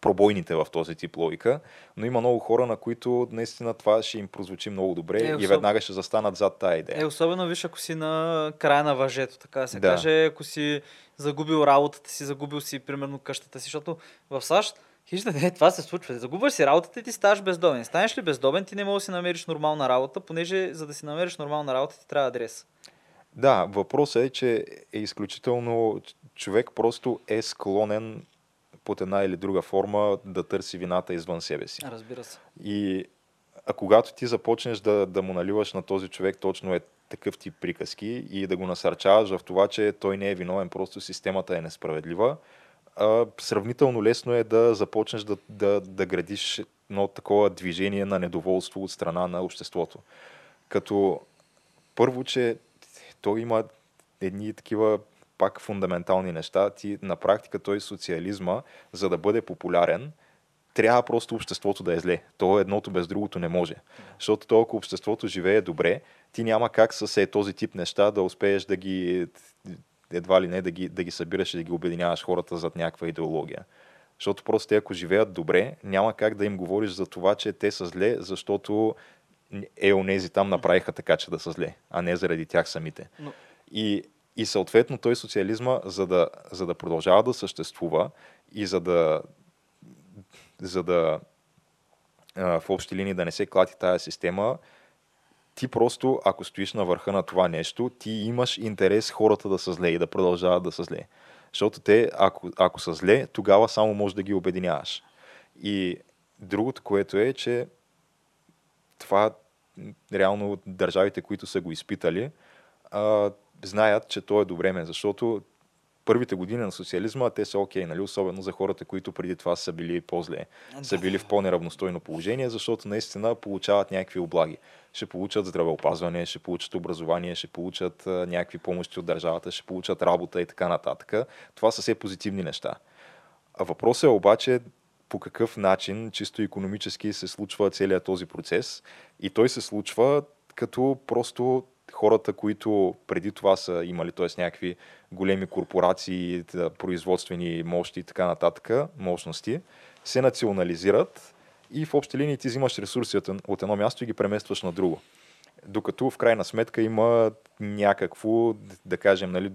пробойните в този тип логика, но има много хора, на които наистина това ще им прозвучи много добре Е, и особ- веднага ще застанат зад тая идея. Е, особено виж, ако си на края на въжето, така се Да. каже, ако си загубил работата си, загубил си, примерно, къщата си, защото в САЩ, хижда, не, това се случва. Загубваш си работата и ти ставаш бездомен. Станеш ли бездомен, ти не можеш да си намериш нормална работа, понеже за да си намериш нормална работа ти трябва адрес. Да, въпросът е, че е изключително... Човек просто е склонен под една или друга форма да търси вината извън себе си. Разбира се. И а когато ти започнеш да, да му наливаш на този човек точно е такъв тип приказки и да го насърчаваш в това, че той не е виновен, просто системата е несправедлива, а, сравнително лесно е да започнеш да, да, да градиш едно такова движение на недоволство от страна на обществото. Като първо, че той има едни такива пак фундаментални неща. Ти на практика той социализма, за да бъде популярен, трябва просто обществото да е зле. То едното без другото не може. Защото то, ако обществото живее добре, ти няма как с е този тип неща да успееш да ги едва ли не да ги, да ги събираш и да ги обединяваш хората зад някаква идеология. Защото просто те, ако живеят добре, няма как да им говориш за това, че те са зле, защото е, онези там направиха така, че да са зле, а не заради тях самите. Но- И, и съответно той социализма, за да, за да продължава да съществува и за да, за да в общи линии да не се клати тая система, ти просто, ако стоиш на върха на това нещо, ти имаш интерес хората да са зле и да продължават да са зле. Защото те, ако, ако са зле, тогава само можеш да ги обединяваш. И другото, което е, че това реално държавите, които са го изпитали, а, знаят, че то е до време, защото първите години на социализма те са окей, нали? особено за хората, които преди това са били по-зле, са били в по-неравностойно положение, защото наистина получават някакви облаги. Ще получат здравеопазване, ще получат образование, ще получат а, някакви помощи от държавата, ще получат работа и така нататък. Това са все позитивни неща. А въпросът е обаче по какъв начин чисто економически се случва целият този процес. И той се случва като просто хората, които преди това са имали, т.е. някакви големи корпорации, производствени мощи и така нататък, мощности, се национализират и в общи линии ти взимаш ресурси от едно място и ги преместваш на друго. Докато в крайна сметка има някакво, да кажем, нали,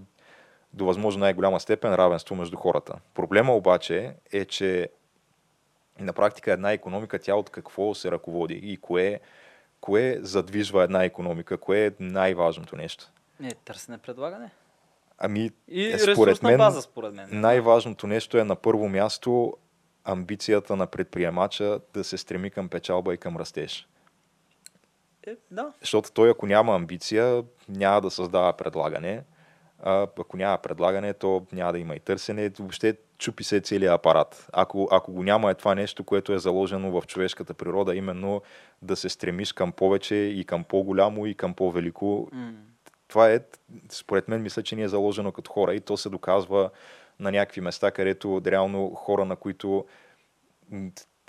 до възможно най-голяма степен равенство между хората. Проблема обаче е, че на практика една економика, тя от какво се ръководи и кое, кое задвижва една економика, кое е най-важното нещо. Не, търсене предлагане. Ами, И е, ресурсна база, според мен. най-важното нещо е на първо място амбицията на предприемача да се стреми към печалба и към растеж. Е, да. Защото той, ако няма амбиция, няма да създава предлагане. А, ако няма предлагане, то няма да има и търсене. Въобще чупи се целият апарат. Ако, ако го няма е това нещо, което е заложено в човешката природа, именно да се стремиш към повече и към по-голямо и към по-велико, М. това е, според мен, мисля, че ни е заложено като хора и то се доказва на някакви места, където реално хора, на които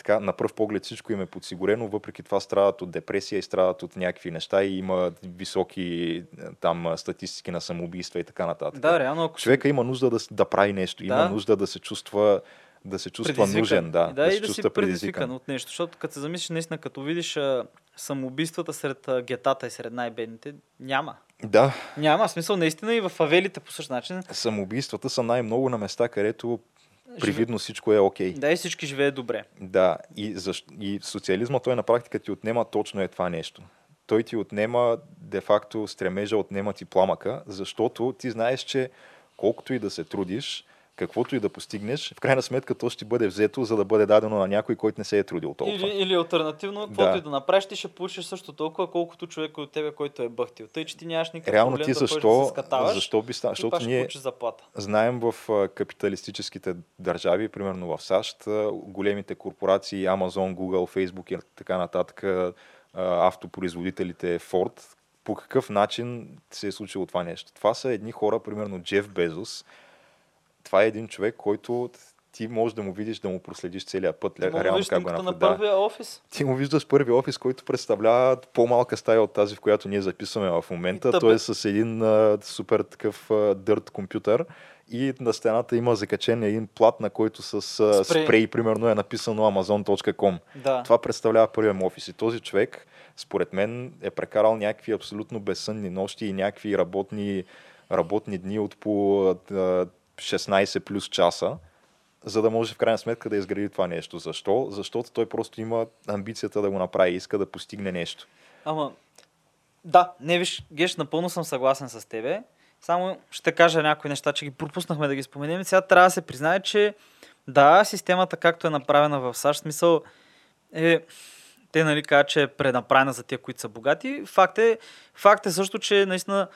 така, на пръв поглед всичко им е подсигурено, въпреки това страдат от депресия и страдат от някакви неща и има високи е, там статистики на самоубийства и така нататък. Да, реално, ако Човека има нужда да, да прави нещо, има Да. нужда да се чувства да се чувства предизвикан. нужен, да, да, да, се да чувства предизвикан от нещо. Защото като се замислиш, наистина, като видиш а, самоубийствата сред а, гетата и сред най-бедните, няма. Да, Няма смисъл, наистина и в фавелите по същия начин. самоубийствата са най-много на места, където привидно всичко е окей. Да, и всички живеят добре. Да, и, защ... и социализма той на практика ти отнема точно е това нещо. Той ти отнема, де-факто, стремежа, отнема ти пламъка, защото ти знаеш, че колкото и да се трудиш, каквото и да постигнеш, в крайна сметка то ще бъде взето, за да бъде дадено на някой, който не се е трудил толкова. Или, или альтернативно, каквото Да. и да направиш, ти ще получиш също толкова, колкото човек от тебе, който е бъхтил. Тъй, че ти нямаш никакъв Реално проблем ти да защо, да се скатаваш, защо би пак Защото ние заплата. знаем в капиталистическите държави, примерно в САЩ, големите корпорации, Amazon, Google, Facebook и така нататък, автопроизводителите Ford, по какъв начин се е случило това нещо. Това са едни хора, примерно Джеф Безос. Това е един човек, който ти можеш да му видиш, да му проследиш целият път, Ти да реално как го на първия офис. Ти му виждаш първи офис, който представлява по-малка стая от тази, в която ние записваме в момента. Той е с един а, супер такъв а, дърт компютър и на стената има закачен един плат, на който с а, Спрей. спрей, примерно е написано amazon.com. Да. Това представлява първия му офис. И този човек, според мен, е прекарал някакви абсолютно безсънни нощи и някакви работни, работни дни от по 16 плюс часа, за да може в крайна сметка да изгради това нещо. Защо? Защото той просто има амбицията да го направи, иска да постигне нещо. Ама, да, не виж, Геш, напълно съм съгласен с тебе. Само ще кажа някои неща, че ги пропуснахме да ги споменем. Сега трябва да се признае, че да, системата както е направена в САЩ, смисъл е, те нали казват, че е пренаправена за тия, които са богати. Факт е, факт е също, че наистина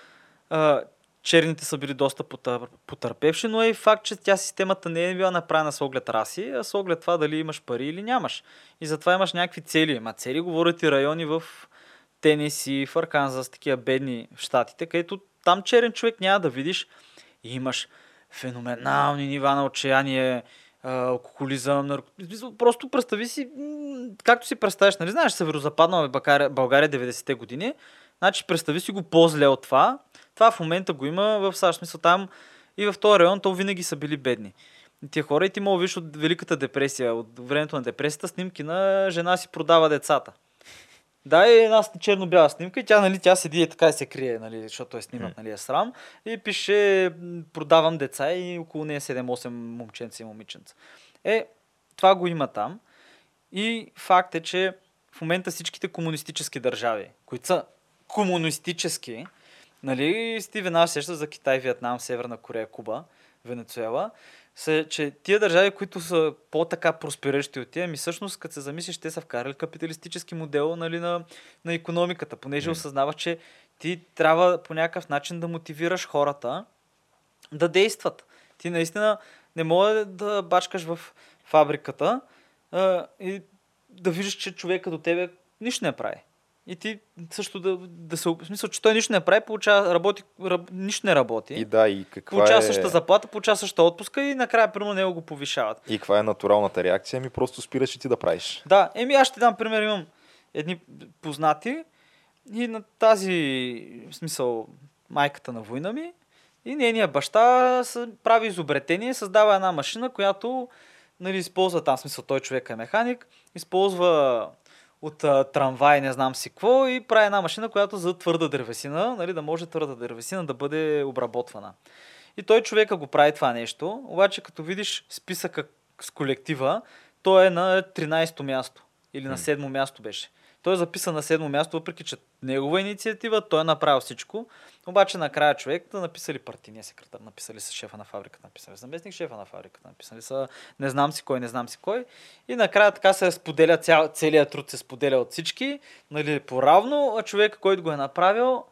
черните са били доста потър, потърпевши, но е и факт, че тя системата не е била направена с оглед раси, а с оглед това дали имаш пари или нямаш. И затова имаш някакви цели. Ма цели говорят и райони в Тенеси, в Арканзас, такива бедни в щатите, където там черен човек няма да видиш. И имаш феноменални нива на отчаяние, алкохолизъм, нарко... Смисъл, Просто представи си, както си представяш, нали знаеш, северо-западна България 90-те години, значи представи си го по-зле от това. Това в момента го има в САЩ, смисъл там и в този район, то винаги са били бедни. И тия хора и ти мога виж от Великата депресия, от времето на депресията, снимки на жена си продава децата. Да, е една черно-бяла снимка и тя, нали, тя седи и така и се крие, нали, защото е снимат, нали, е срам. И пише, продавам деца и около нея 7-8 момченца и момиченца. Е, това го има там. И факт е, че в момента всичките комунистически държави, които са комунистически, нали, ти веднага се сещаш за Китай, Виетнам, Северна Корея, Куба, Венецуела, са, че тия държави, които са по-така проспериращи от тия, ми всъщност, като се замислиш, те са вкарали капиталистически модел нали, на, на економиката, понеже М. осъзнаваш, че ти трябва по някакъв начин да мотивираш хората да действат. Ти наистина не може да бачкаш в фабриката а, и да виждаш, че човека до тебе нищо не прави. И ти също да, да се... В смисъл, че той нищо не прави, получава, работи, раб, нищо не работи. И да, и каква получава е... същата заплата, получава същата отпуска и накрая примерно него го повишават. И каква е натуралната реакция? Ми просто спираш и ти да правиш. Да, еми аз ще дам пример, имам едни познати и на тази, в смисъл, майката на война ми и нейният баща прави изобретение, създава една машина, която нали, използва там, в смисъл той човек е механик, използва от а, трамвай, не знам си какво, и прави една машина, която за твърда дървесина, нали, да може твърда дървесина да бъде обработвана. И той човека го прави това нещо, обаче като видиш списъка с колектива, той е на 13-то място. Или на М. 7-мо място беше. Той е записан на 7-мо място, въпреки че негова инициатива, той е направил всичко. Обаче накрая човек да написали партийния секретар, написали са шефа на фабриката, написали са заместник шефа на фабриката, написали са не знам си кой, не знам си кой. И накрая така се споделя, цял, целият труд се споделя от всички, нали, поравно, а човек, който го е направил,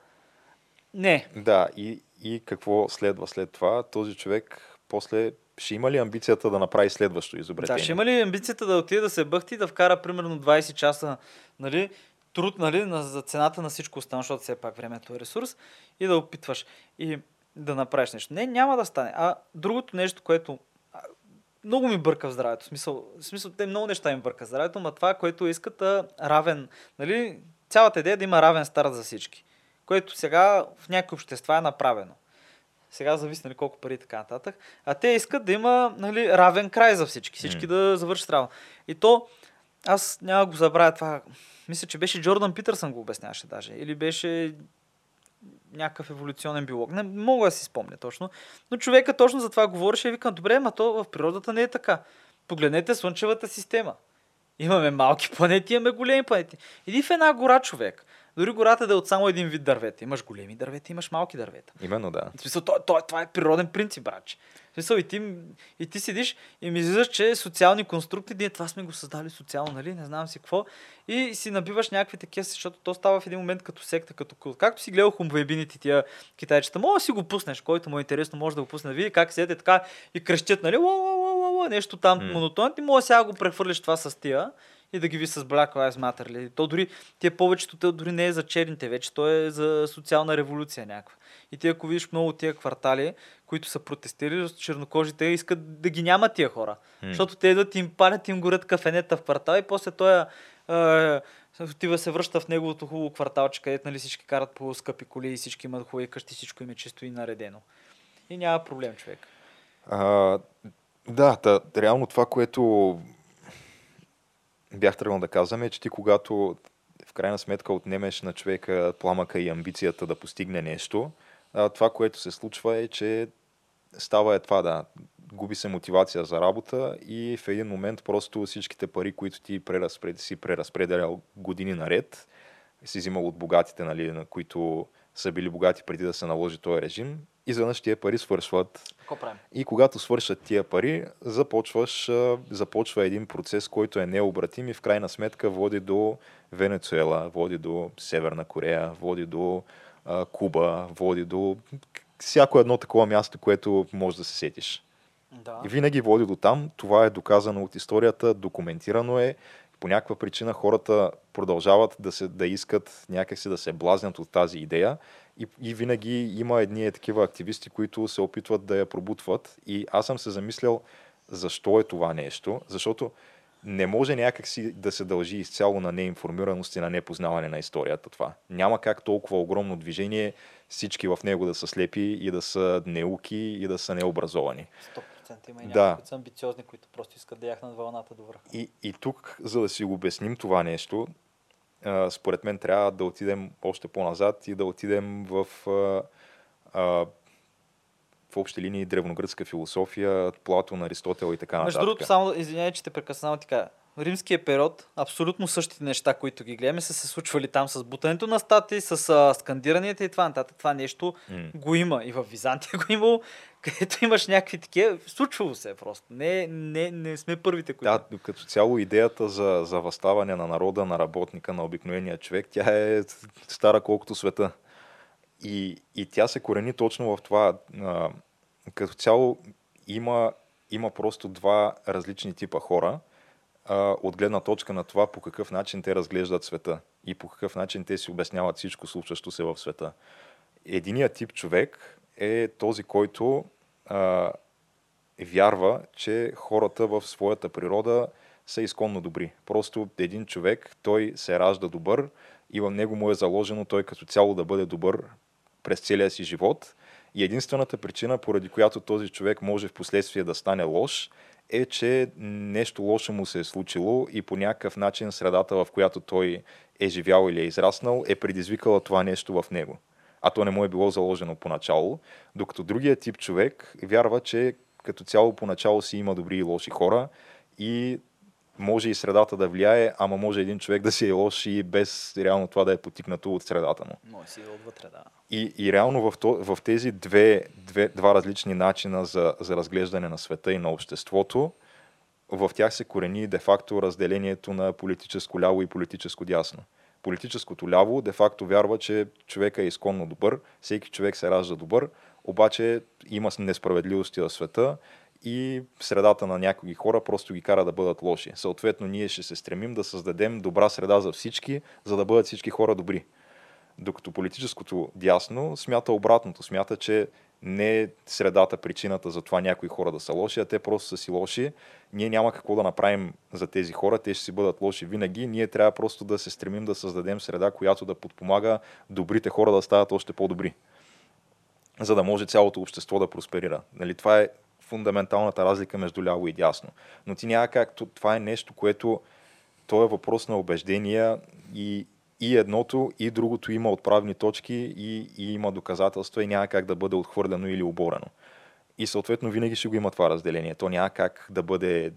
не. Да, и, и какво следва след това? Този човек после ще има ли амбицията да направи следващо изобретение? Да, ще има ли амбицията да отиде да се бъхти, да вкара примерно 20 часа нали, труд нали, на, за цената на всичко останало, защото все пак времето е ресурс и да опитваш и да направиш нещо. Не, няма да стане. А другото нещо, което много ми бърка в здравето, в смисъл, в смисъл те много неща им бърка в здравето, но това, което искат а, равен, нали, цялата идея е да има равен старт за всички, което сега в някои общества е направено. Сега зависи нали, колко пари и така нататък. А те искат да има нали, равен край за всички. Всички М. да завършат равно. И то, аз няма го забравя това. Мисля, че беше Джордан Питърсън го обясняваше даже. Или беше някакъв еволюционен биолог. Не мога да си спомня точно. Но човека точно за това говореше и викам, добре, ма то в природата не е така. Погледнете Слънчевата система. Имаме малки планети, имаме големи планети. Иди в една гора, човек. Дори гората да е от само един вид дървета. Имаш големи дървета, имаш малки дървета. Именно да. В смисъл, то, то, това е природен принцип, братче. Смисъл, и ти, и ти седиш и ми излизаш, че социални конструкти, ние това сме го създали социално, нали? Не знам си какво. И си набиваш някакви такива, защото то става в един момент като секта, като култ. Както си гледал хумбайбините тия китайчета, мога да си го пуснеш, който му е интересно, може да го пусне да види как седят така и крещят, нали? Ла, ла, ла, нещо там М. монотонно. Ти може сега да го прехвърлиш това с тия и да ги ви с Black Lives Matter. Ли. То дори, тия повечето, то дори не е за черните вече, то е за социална революция някаква. И ти ако видиш много тия квартали, които са протестирали, чернокожите искат да ги няма тия хора. М. Защото те идват им палят, им горят кафенета в квартал и после той е, отива се връща в неговото хубаво кварталче, където нали, всички карат по скъпи коли и всички имат хубави къщи, всичко им е чисто и наредено. И няма проблем, човек. А, да, та, реално това, което бях тръгнал да казвам е, че ти когато в крайна сметка отнемеш на човека пламъка и амбицията да постигне нещо, а, това, което се случва е, че става е това, да, губи се мотивация за работа и в един момент просто всичките пари, които ти преразпред, си преразпределял години наред, си взимал от богатите, нали, на които са били богати преди да се наложи този режим, изведнъж тия пари свършват. И когато свършат тия пари, започваш, започва един процес, който е необратим и в крайна сметка води до Венецуела, води до Северна Корея, води до а, Куба, води до всяко едно такова място, което може да се сетиш. Да. И винаги води до там. Това е доказано от историята, документирано е. По някаква причина хората продължават да, се, да искат някакси да се блазнят от тази идея и, и винаги има едни е такива активисти, които се опитват да я пробутват. И аз съм се замислял защо е това нещо, защото не може някакси да се дължи изцяло на неинформираност и на непознаване на историята това. Няма как толкова огромно движение всички в него да са слепи и да са неуки и да са необразовани. 100% има и някои, да. които са амбициозни, които просто искат да яхнат вълната до върха. И, и тук, за да си обясним това нещо, според мен трябва да отидем още по-назад и да отидем в в общи линии древногръцка философия, Платон, Аристотел и така нататък. Между другото, само извинявай, че те прекъснавам така. Римския период, абсолютно същите неща, които ги гледаме, са се случвали там с бутането на стати, с а, скандиранията и това нататък. Това нещо mm. го има. И в Византия го има, където имаш някакви такива. Случвало се просто. Не, не, не сме първите, които. Да, като цяло идеята за, за възставане на народа, на работника, на обикновения човек, тя е стара колкото света. И, и тя се корени точно в това. А, като цяло има, има просто два различни типа хора а, от гледна точка на това по какъв начин те разглеждат света и по какъв начин те си обясняват всичко случващо се в света. Единият тип човек е този, който а, вярва, че хората в своята природа са изконно добри. Просто един човек, той се ражда добър и в него му е заложено той като цяло да бъде добър през целия си живот. И единствената причина, поради която този човек може в последствие да стане лош, е, че нещо лошо му се е случило и по някакъв начин средата, в която той е живял или е израснал, е предизвикала това нещо в него. А то не му е било заложено поначало, докато другия тип човек вярва, че като цяло поначало си има добри и лоши хора и може и средата да влияе, ама може един човек да си е лош и без реално това да е потикнато от средата му. Може си отвътре, да. И, и реално в, то, в тези две, две, два различни начина за, за разглеждане на света и на обществото, в тях се корени де-факто разделението на политическо ляво и политическо дясно. Политическото ляво де-факто вярва, че човека е изконно добър, всеки човек се ражда добър, обаче има несправедливости в света и средата на някои хора просто ги кара да бъдат лоши. Съответно, ние ще се стремим да създадем добра среда за всички, за да бъдат всички хора добри. Докато политическото дясно смята обратното. Смята, че не е средата причината за това някои хора да са лоши, а те просто са си лоши. Ние няма какво да направим за тези хора, те ще си бъдат лоши винаги. Ние трябва просто да се стремим да създадем среда, която да подпомага добрите хора да стават още по-добри за да може цялото общество да просперира. Нали, това е фундаменталната разлика между ляво и дясно. Но ти няма как, това е нещо, което то е въпрос на убеждения и, и едното, и другото има отправни точки и, и има доказателства и няма как да бъде отхвърлено или оборено. И съответно винаги ще го има това разделение. То няма как да бъде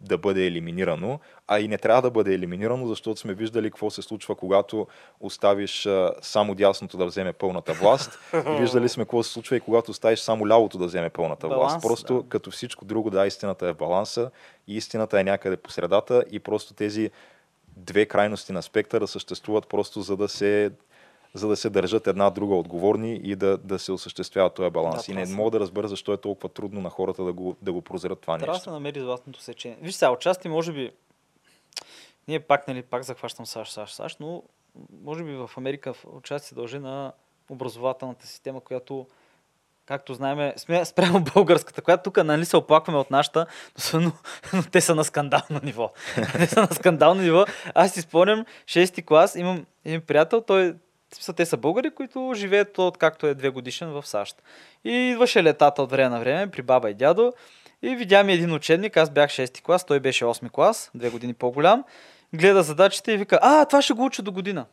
да бъде елиминирано, а и не трябва да бъде елиминирано, защото сме виждали какво се случва, когато оставиш само дясното да вземе пълната власт. И виждали сме какво се случва и когато оставиш само лявото да вземе пълната Баланс, власт. Просто да. като всичко друго, да, истината е в баланса и истината е някъде по средата и просто тези две крайности на спектъра съществуват просто за да се за да се държат една друга отговорни и да, да се осъществява този баланс. Да, и не мога да разбера защо е толкова трудно на хората да го, да го прозрат това Трябва нещо. Трябва да намери златното сечение. Виж сега, отчасти може би ние пак, нали, пак захващам САЩ, САЩ, САЩ, но може би в Америка отчасти се дължи на образователната система, която както знаем, спрямо българската, която тук нали, се оплакваме от нашата, но, но, но те са на скандално ниво. те са на скандално ниво. Аз си спомням, 6 клас, имам един приятел, той смисъл, те са българи, които живеят от както е две годишен в САЩ. И идваше летата от време на време при баба и дядо и видя ми един учебник, аз бях 6 клас, той беше 8 клас, две години по-голям, гледа задачите и вика, а, това ще го уча до година.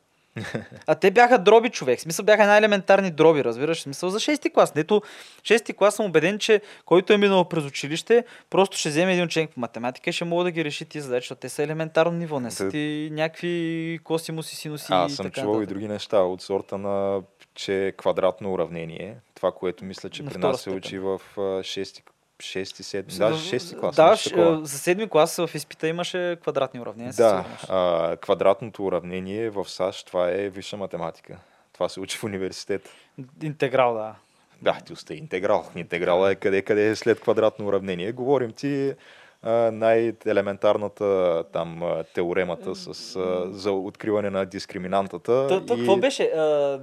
А те бяха дроби човек. В смисъл бяха най-елементарни дроби, разбираш? В смисъл за 6-ти клас. Нето 6-ти клас съм убеден, че който е минал през училище, просто ще вземе един ученик по математика и ще мога да ги реши тия задачи, защото те са елементарно ниво. Не са Да. ти някакви косимуси, синуси Аз и съм чувал и нататък. други неща от сорта на, че е квадратно уравнение, това, което мисля, че На при нас се учи в 6 6 7 даже 6 клас. Да, ш- за седми клас в изпита имаше квадратни уравнения. Да, а, квадратното уравнение в САЩ, това е висша математика. Това се учи в университет. Интеграл, да. Да, ти остави интеграл. Интеграл е къде, къде е след квадратно уравнение. Говорим ти най-елементарната там теоремата с, а, за откриване на дискриминантата. То, то, какво беше? А,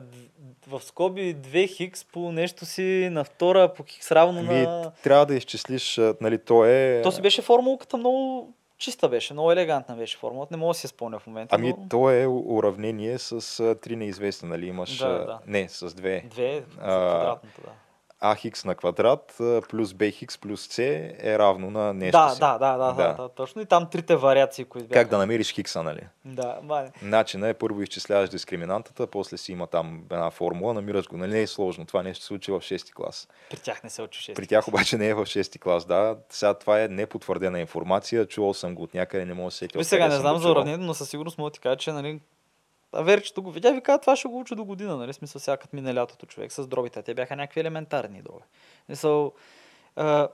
в скоби 2 хикс по нещо си на втора по хикс равно Ми, на... трябва да изчислиш, нали, то е... То си беше формулката много чиста беше, много елегантна беше формулата. Не мога да си я спомня в момента. Ами, но... то е уравнение с а, три неизвестни, нали? Имаш... Да, да. Не, с две. Две А, квадратната, да. Ax на квадрат плюс bx плюс c е равно на нещо Да, си. да, да, да, да, да, точно. И там трите вариации, които бяха. Как да намериш хикса, нали? Да, мане. Начина е първо изчисляваш дискриминантата, после си има там една формула, намираш го. Нали не е сложно. Това нещо се случи в 6 клас. При тях не се учи 6. При тях обаче не е в 6 клас, да. Сега това е непотвърдена информация, чувал съм го от някъде, не мога да се сетя. Ами сега не знам за уравнението, но със сигурност мога да ти кажа, че нали, а верчето го видя, ви каза, това ще го уча до година, нали? Смисъл, сега като мине лятото човек с дробите. Те бяха някакви елементарни дроби. В Смисъл, а,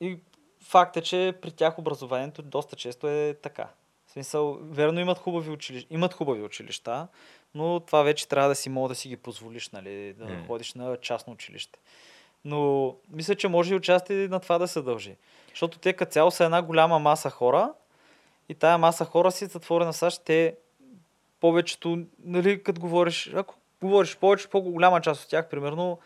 и факт е, че при тях образованието доста често е така. В смисъл, верно имат хубави училища, имат хубави училища, но това вече трябва да си мога да си ги позволиш, нали, да М. ходиш на частно училище. Но мисля, че може и участие на това да се дължи. Защото те като цяло са една голяма маса хора и тая маса хора си затворена САЩ, те повечето, нали, като говориш, ако говориш повече, по-голяма част от тях, примерно,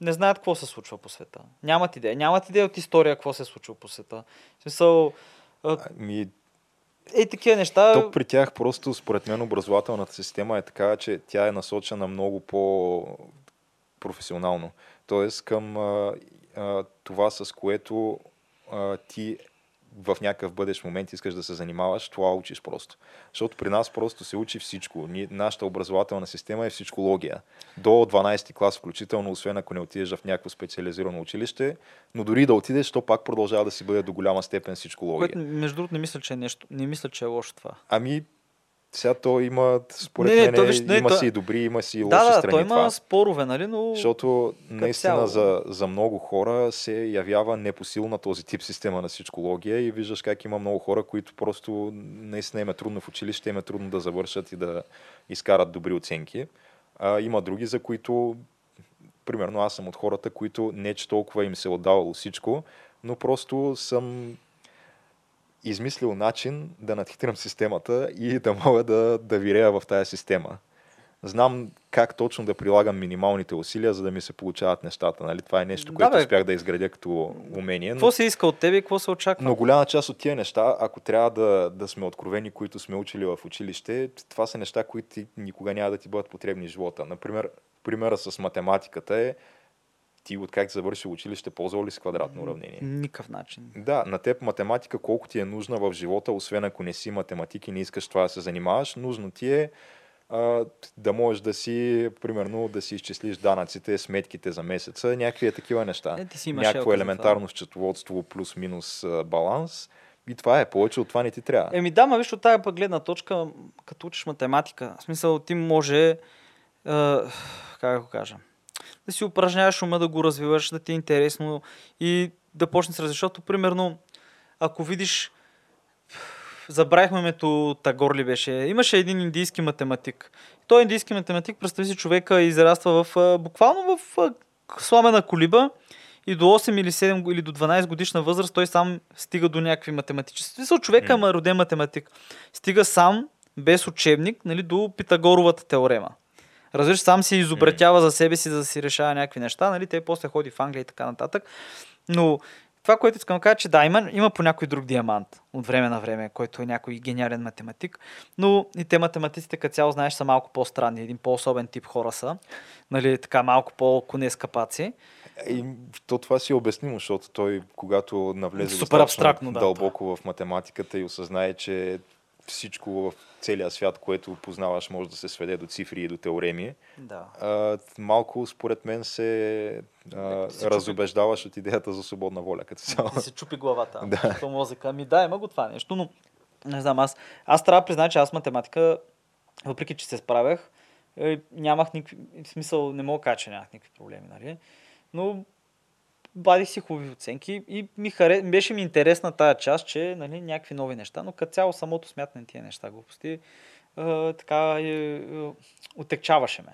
не знаят какво се случва по света. Нямат идея. Нямат идея от история какво се е случва по света. В смисъл, Ами, е такива неща. Тук при тях просто, според мен, образователната система е така, че тя е насочена много по-професионално. Тоест към а, а, това, с което а, ти в някакъв бъдещ момент искаш да се занимаваш, това учиш просто. Защото при нас просто се учи всичко. Ние, нашата образователна система е всичкология. До 12 клас включително, освен ако не отидеш в някакво специализирано училище, но дори да отидеш, то пак продължава да си бъде до голяма степен всичкология. Което, между другото, не мисля, че е нещо. Не мисля, че е лошо това. Ами, сега то има, според Не, мен, то виж, не, има то- си и добри, има си и лоши да, да, страни той има това. спорове, нали, но... Защото наистина цяло. за, за много хора се явява непосилна този тип система на всичкология и виждаш как има много хора, които просто наистина им е трудно в училище, им е трудно да завършат и да изкарат добри оценки. А, има други, за които, примерно аз съм от хората, които не че толкова им се е отдавало всичко, но просто съм измислил начин да надхитрям системата и да мога да, да вирея в тази система. Знам как точно да прилагам минималните усилия, за да ми се получават нещата. Нали? Това е нещо, Да, което бе. успях да изградя като умение. Но, Какво се иска от тебе и какво се очаква? но голяма част от тия неща, ако трябва да, да сме откровени, които сме учили в училище, това са неща, които никога няма да ти бъдат потребни в живота. Например, примера с математиката е ти от как завърши училище, ползвал ли си квадратно уравнение? Никакъв начин. Да, на теб математика колко ти е нужна в живота, освен ако не си математик и не искаш това да се занимаваш, нужно ти е а, да можеш да си, примерно, да си изчислиш данъците, сметките за месеца, някакви е такива неща. Е, ти си Някакво елементарно счетоводство плюс-минус баланс. И това е, повече от това не ти трябва. Еми да, ма виж от тая пък гледна точка, като учиш математика, в смисъл ти може, е, как да го кажа, да си упражняваш ума, да го развиваш, да ти е интересно и да почнеш с защото, примерно, ако видиш, забравихме името Тагор ли беше, имаше един индийски математик. Той индийски математик, представи си човека, израства в, буквално в сламена колиба и до 8 или 7 го- или до 12 годишна възраст той сам стига до някакви математически. Смисъл, човека М. е роден математик. Стига сам, без учебник, нали, до Питагоровата теорема. Разбираш, сам си изобретява за себе си, за да си решава някакви неща, нали, те после ходи в Англия и така нататък. Но това, което искам да кажа, че да, има, има по някой друг диамант от време на време, който е някой гениален математик, но и те математиците като цяло, знаеш, са малко по-странни, един по-особен тип хора са, нали, така малко по-коне скапаци. И то това си е обяснимо, защото той, когато навлезе Супер абстрактно, да, дълбоко в математиката и осъзнае, че всичко в целия свят, което познаваш, може да се сведе до цифри и до теореми, Да. а, малко според мен се а, Се чупи. разобеждаваш от идеята за свободна воля като цяло. Ти се чупи главата. Да. Да. мозъка. Ами да, има го това нещо, но не знам, аз, аз трябва да призная, че аз математика, въпреки че се справях, е, нямах никакви, в смисъл, не мога да кажа, че нямах никакви проблеми, нали? Но бадих си хубави оценки и ми харе... беше ми интересна тая част, че нали, някакви нови неща, но като цяло самото смятане тия неща глупости е, така е, е, отекчаваше ме.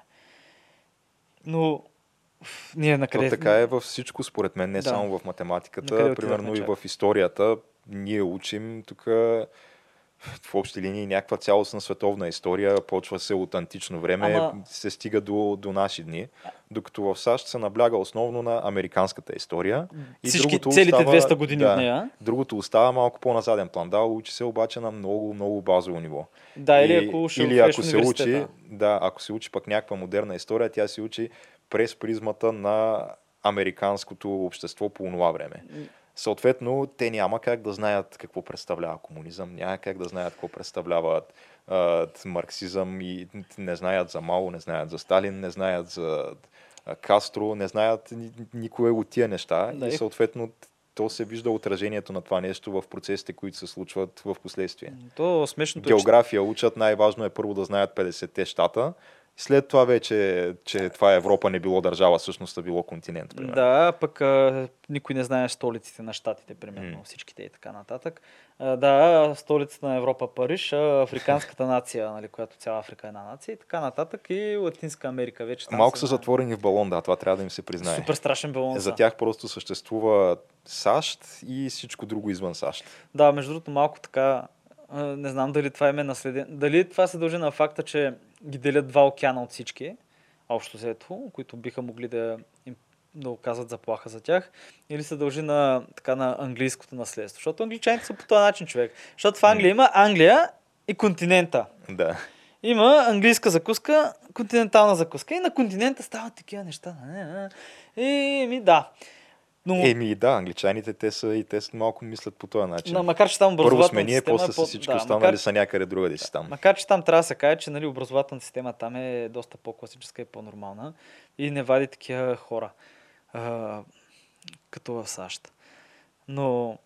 Но ние накъде... То така е във всичко, според мен, не Да. само в математиката, Накъде примерно и в историята. Ние учим тук в общи линии някаква цялостна световна история, почва се от антично време, Ама- се стига до, до наши дни, докато в САЩ се набляга основно на американската история. И Всички, другото целите остава- 200 години да, от нея. Другото остава малко по-назаден план. Да, учи се обаче на много, много базово ниво. Да, или И- ако или ако се учи, да, ако се учи пък някаква модерна история, тя се учи през призмата на американското общество по това време. Съответно, те няма как да знаят какво представлява комунизъм, няма как да знаят какво представлява а, марксизъм и не знаят за Мао, не знаят за Сталин, не знаят за Кастро, не знаят ни- никое от тия неща Да, и съответно то се вижда отражението на това нещо в процесите, които се случват в последствие. То смешното е, че География учат, най-важно е първо да знаят 50-те щата. След това вече, че това Европа не било държава, всъщност а било континент. Примерно. Да, пък а, никой не знае столиците на щатите, примерно, М. всичките и така нататък. А, да, столицата на Европа Париж, а, африканската нация, нали, която цяла Африка е една нация и така нататък и Латинска Америка вече. Малко са затворени в балон, да, това трябва да им се признае. Супер страшен балон. За са. тях просто съществува САЩ и всичко друго извън САЩ. Да, между другото, малко така, не знам дали това е наследен. Дали това се дължи на факта, че ги делят два океана от всички, общо взето, които биха могли да им да оказват заплаха за тях, или се дължи на, така, на английското наследство. Защото англичаните са по този начин, човек. Защото в Англия има Англия и континента. Да. Има английска закуска, континентална закуска. И на континента стават такива неща. Не, не. И ми да. Но, Еми да, англичаните те са и те са малко мислят по този начин. да, макар че там Първо образователната сме ние, после са всички да, останали макар- са някъде другаде си там. Макар, че там трябва да се каже, че нали, образователната система там е доста по-класическа и по-нормална и не вади такива хора, а, като в САЩ. Но,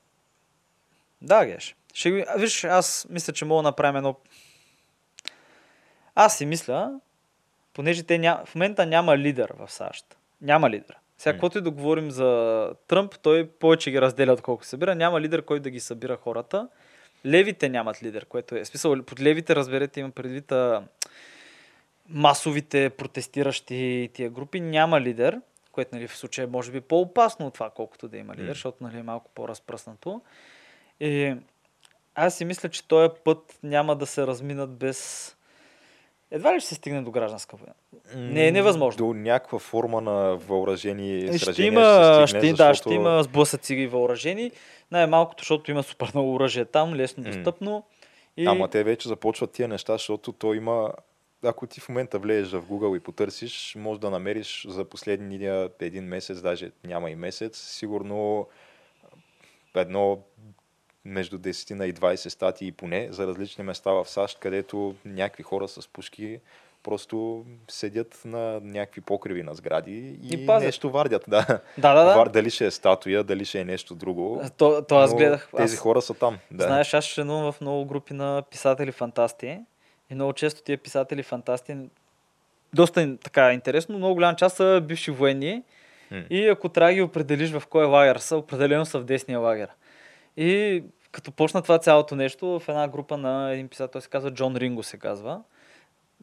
да, Геш. Ще, виж, аз мисля, че мога да направим едно... Аз си мисля, понеже те ня... в момента няма лидер в САЩ. Няма лидер. Сега, М. каквото и да говорим за Тръмп, той повече ги разделя, отколко събира. Няма лидер, който да ги събира хората. Левите нямат лидер, което е. Смисъл, под левите, разберете, има предвид а, масовите протестиращи тия групи. Няма лидер, което нали, в случая е може би по-опасно от това, колкото да има лидер, М. защото нали, е малко по-разпръснато. И аз си мисля, че този път няма да се разминат без... Едва ли ще се стигне до гражданска война? Не е невъзможно. До някаква форма на въоръжени Ще сражения има, ще ще, стигне, да, защото... ще има сблъсъци и въоръжени. Най-малкото, защото има супер много оръжие там, лесно достъпно. И... Ама те вече започват тия неща, защото то има... Ако ти в момента влезеш в Google и потърсиш, може да намериш за последния един месец, даже няма и месец, сигурно едно между 10 и 20 статии поне за различни места в САЩ, където някакви хора с пушки просто седят на някакви покриви на сгради и, И пазят. нещо вардят. Да. Да, да, да. Вар- Дали ще е статуя, дали ще е нещо друго. То, то аз гледах. Тези аз, хора са там. Да. Знаеш, аз членувам в много групи на писатели фантасти. И много често тия писатели фантасти, доста така интересно, много голям част са бивши военни. М. И ако трябва да ги определиш в кой лагер са, определено са в десния лагер. И като почна това цялото нещо, в една група на един писател, той се казва Джон Ринго се казва.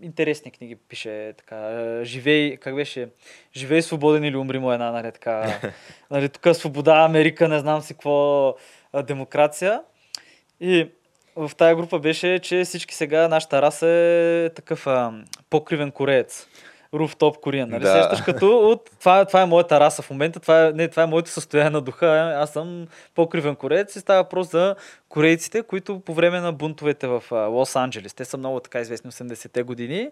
Интересни книги пише така. е, Живей, как беше? Живей свободен или умри му една, нали така. нали, тук свобода, Америка, не знам си какво, демокрация. И в тая група беше, че всички сега, нашата раса е такъв а, покривен кореец. Rooftop Korean. Нали? Да. Сещаш като от, това, това е моята раса в момента, това е, не, това е моето състояние на духа. Аз съм по-кривен кореец и става въпрос за корейците, които по време на бунтовете в Лос-Анджелес, те са много така известни 80-те години,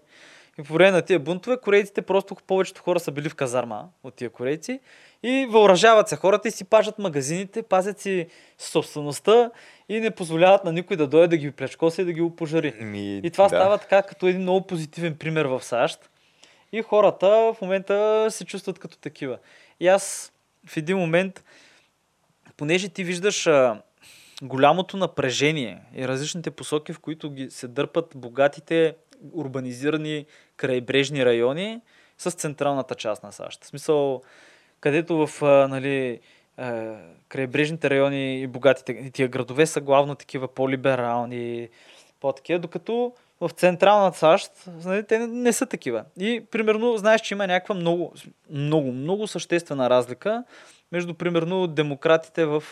и по време на тия бунтове, корейците просто повечето хора са били в казарма от тия корейци и въоръжават се хората и си пажат магазините, пазят си собствеността и не позволяват на никой да дойде да ги плячкоса и да ги опожари. Ми, И това да. става така като един много позитивен пример в САЩ. И хората в момента се чувстват като такива. И аз в един момент, понеже ти виждаш а, голямото напрежение и различните посоки, в които ги се дърпат богатите урбанизирани крайбрежни райони с централната част на САЩ. В смисъл, където в а, нали, а, крайбрежните райони и богатите тия градове са главно такива по-либерални, по-такива, докато в централната САЩ нали, те не, са такива. И примерно знаеш, че има някаква много, много, много съществена разлика между примерно демократите в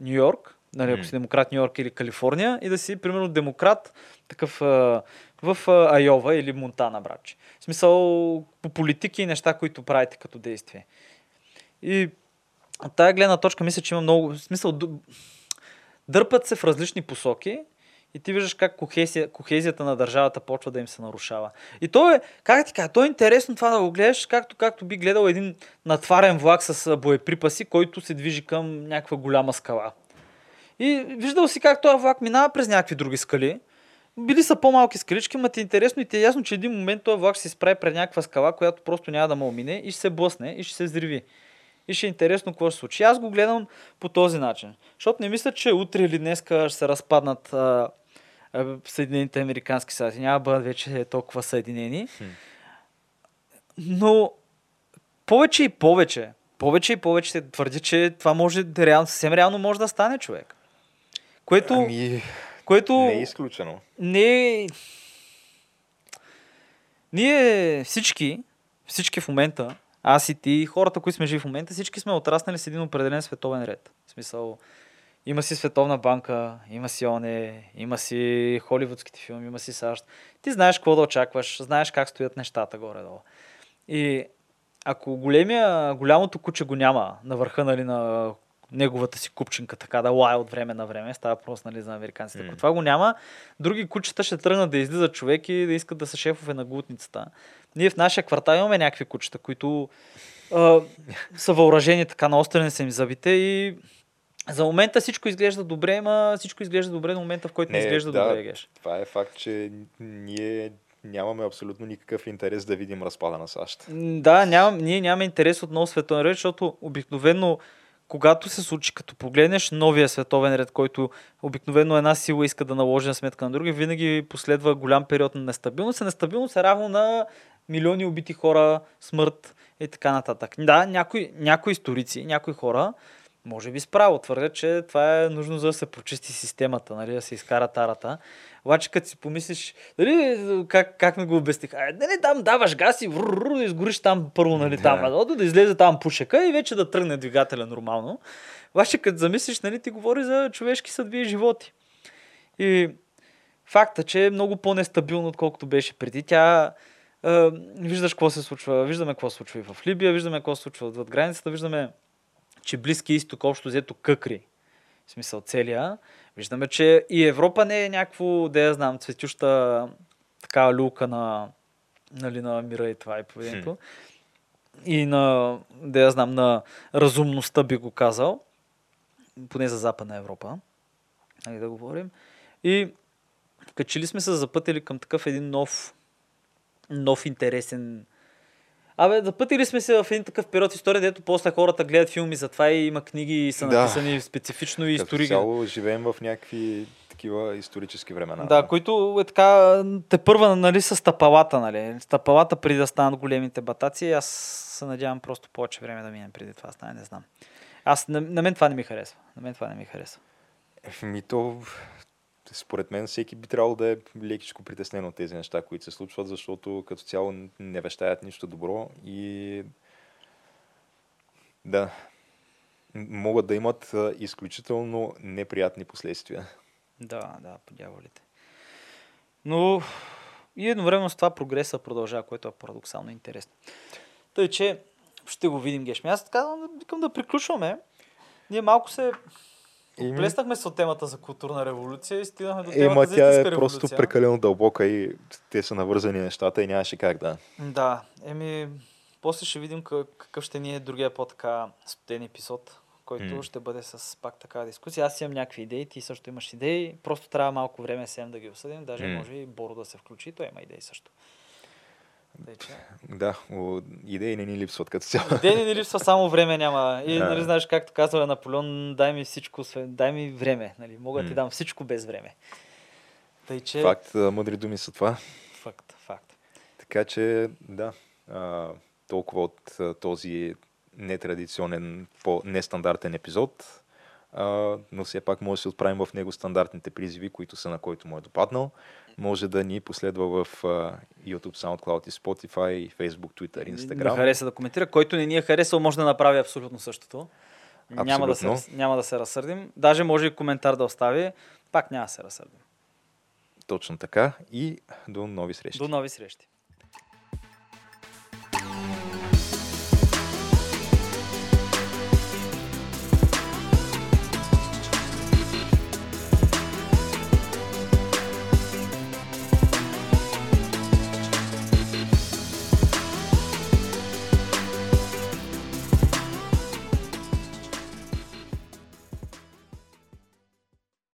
Нью Йорк, нали, ако си демократ Нью Йорк или Калифорния, и да си примерно демократ такъв а, в а, Айова или Монтана, братче. В смисъл по политики и неща, които правите като действие. И от тая гледна точка мисля, че има много смисъл. Дърпат се в различни посоки и ти виждаш как кохезия, кохезията на държавата почва да им се нарушава. И то е, как ти кажа, то е интересно това да го гледаш, както, както би гледал един натварен влак с боеприпаси, който се движи към някаква голяма скала. И виждал си как този влак минава през някакви други скали. Били са по-малки скалички, ма ти е интересно и ти е ясно, че един момент този влак ще се изправи пред някаква скала, която просто няма да му мине и ще се блъсне и ще се взриви. И ще е интересно какво ще се случи. Аз го гледам по този начин. Защото не мисля, че утре или днеска ще се разпаднат а, Съединените Американски щати. Няма да бъдат вече толкова съединени. Но повече и повече, повече и повече се твърди, че това може реално, съвсем реално може да стане човек. Което, Ами, което не е изключено. не Ние всички, всички в момента, аз и ти, хората, които сме живи в момента, всички сме отраснали с един определен световен ред. В смисъл, има си Световна банка, има си ОНЕ, има си холивудските филми, има си САЩ. Ти знаеш какво да очакваш, знаеш как стоят нещата горе-долу. И ако големия, голямото куче го няма на върха нали, на неговата си купчинка, така да лая от време на време, става просто нали, за американците. Ако М. това го няма, други кучета ще тръгнат да излизат човек и да искат да са шефове на глутницата. Ние в нашия квартал имаме някакви кучета, които а, са въоръжени така на острени са им зъбите и за момента всичко изглежда добре, ма всичко изглежда добре до момента, в който не, Не, изглежда да. добре, Геш. Това е факт, че ние нямаме абсолютно никакъв интерес да видим разпада на САЩ. Да, нямам, ние нямаме интерес от нов световен ред, защото обикновено, когато се случи, като погледнеш новия световен ред, който обикновено една сила иска да наложи на сметка на други, винаги последва голям период на нестабилност. А нестабилност е равно на милиони убити хора, смърт и така нататък. Да, някои, някои историци, някои хора, може би справо твърдят, че това е нужно за да се прочисти системата, нали, да се изкара тарата. Обаче като си помислиш, дали, как, как ми го обясних, а, нали там даваш газ и врррр, да изгориш там първо, нали, там, Да. а, да, да излезе там пушека и вече да тръгне двигателя нормално. Обаче като замислиш, нали, ти говори за човешки съдби и животи. И факта, че е много по-нестабилно, отколкото беше преди. Тя е, виждаш какво се случва, виждаме какво се случва и в Либия, виждаме какво се случва отвъд границата, виждаме, че Близки изток общо взето къкри. В смисъл целия. Виждаме, че и Европа не е някакво, да я знам, цветюща такава люлка на, нали, на мира и това и поведението. И на, да я знам, на разумността би го казал. Поне за Западна Европа. Нали да говорим. И качили сме се запътили към такъв един нов, нов интересен Абе, запътили сме се в един такъв период в история, дето после хората гледат филми за това и има книги и са Да. написани специфично и истории. цяло живеем в някакви такива исторически времена. Да, които е така, те първа, нали, с стъпалата, нали. Стъпалата преди да станат големите батаци, аз се надявам просто повече време да мине преди това стане, не знам. Аз, на, на мен това не ми харесва. На мен това не ми харесва. Ми то, според мен, всеки би трябвало да е лекичко притеснен от тези неща, които се случват, защото като цяло не вещаят нищо добро и да, могат да имат изключително неприятни последствия. Да, да, по дяволите. Но И едновременно с това прогреса продължава, което е парадоксално интересно. Тъй, че ще го видим, Гешми. Аз казвам, викам да приключваме. Ние малко се Еми- плеснахме с от темата за културна революция и стигнахме до Ема темата за тя е истинска просто революция. прекалено дълбока и те са навързани нещата и нямаше как да. Да, еми, после ще видим как- какъв ще ни е другия по-така студен епизод, който М. ще бъде с пак така дискусия. Аз имам някакви идеи, ти също имаш идеи, просто трябва малко време сега да ги обсъдим, даже М. може и Боро да се включи, той има идеи също. Да, о, идеи не ни липсват като цяло. Идеи не ни липсва, само време няма. И Да. нали знаеш, както казва Наполеон, дай ми всичко, дай ми време. Нали? Мога да ти дам всичко без време. Тъй, че... Факт, мъдри думи са това. Факт, факт. Така че, да, а, толкова от а, този нетрадиционен, по-нестандартен епизод, а, но все пак може да се отправим в него стандартните призиви, които са на който му е допаднал. Може да ни последва в YouTube, SoundCloud и Spotify, Facebook, Twitter, Instagram. хареса да коментира. Който не ни е харесал, може да направи абсолютно същото. Няма да, се, Абсолютно. няма да се разсърдим. Даже може и коментар да остави. Пак няма да се разсърдим. Точно така и до нови срещи. До нови срещи.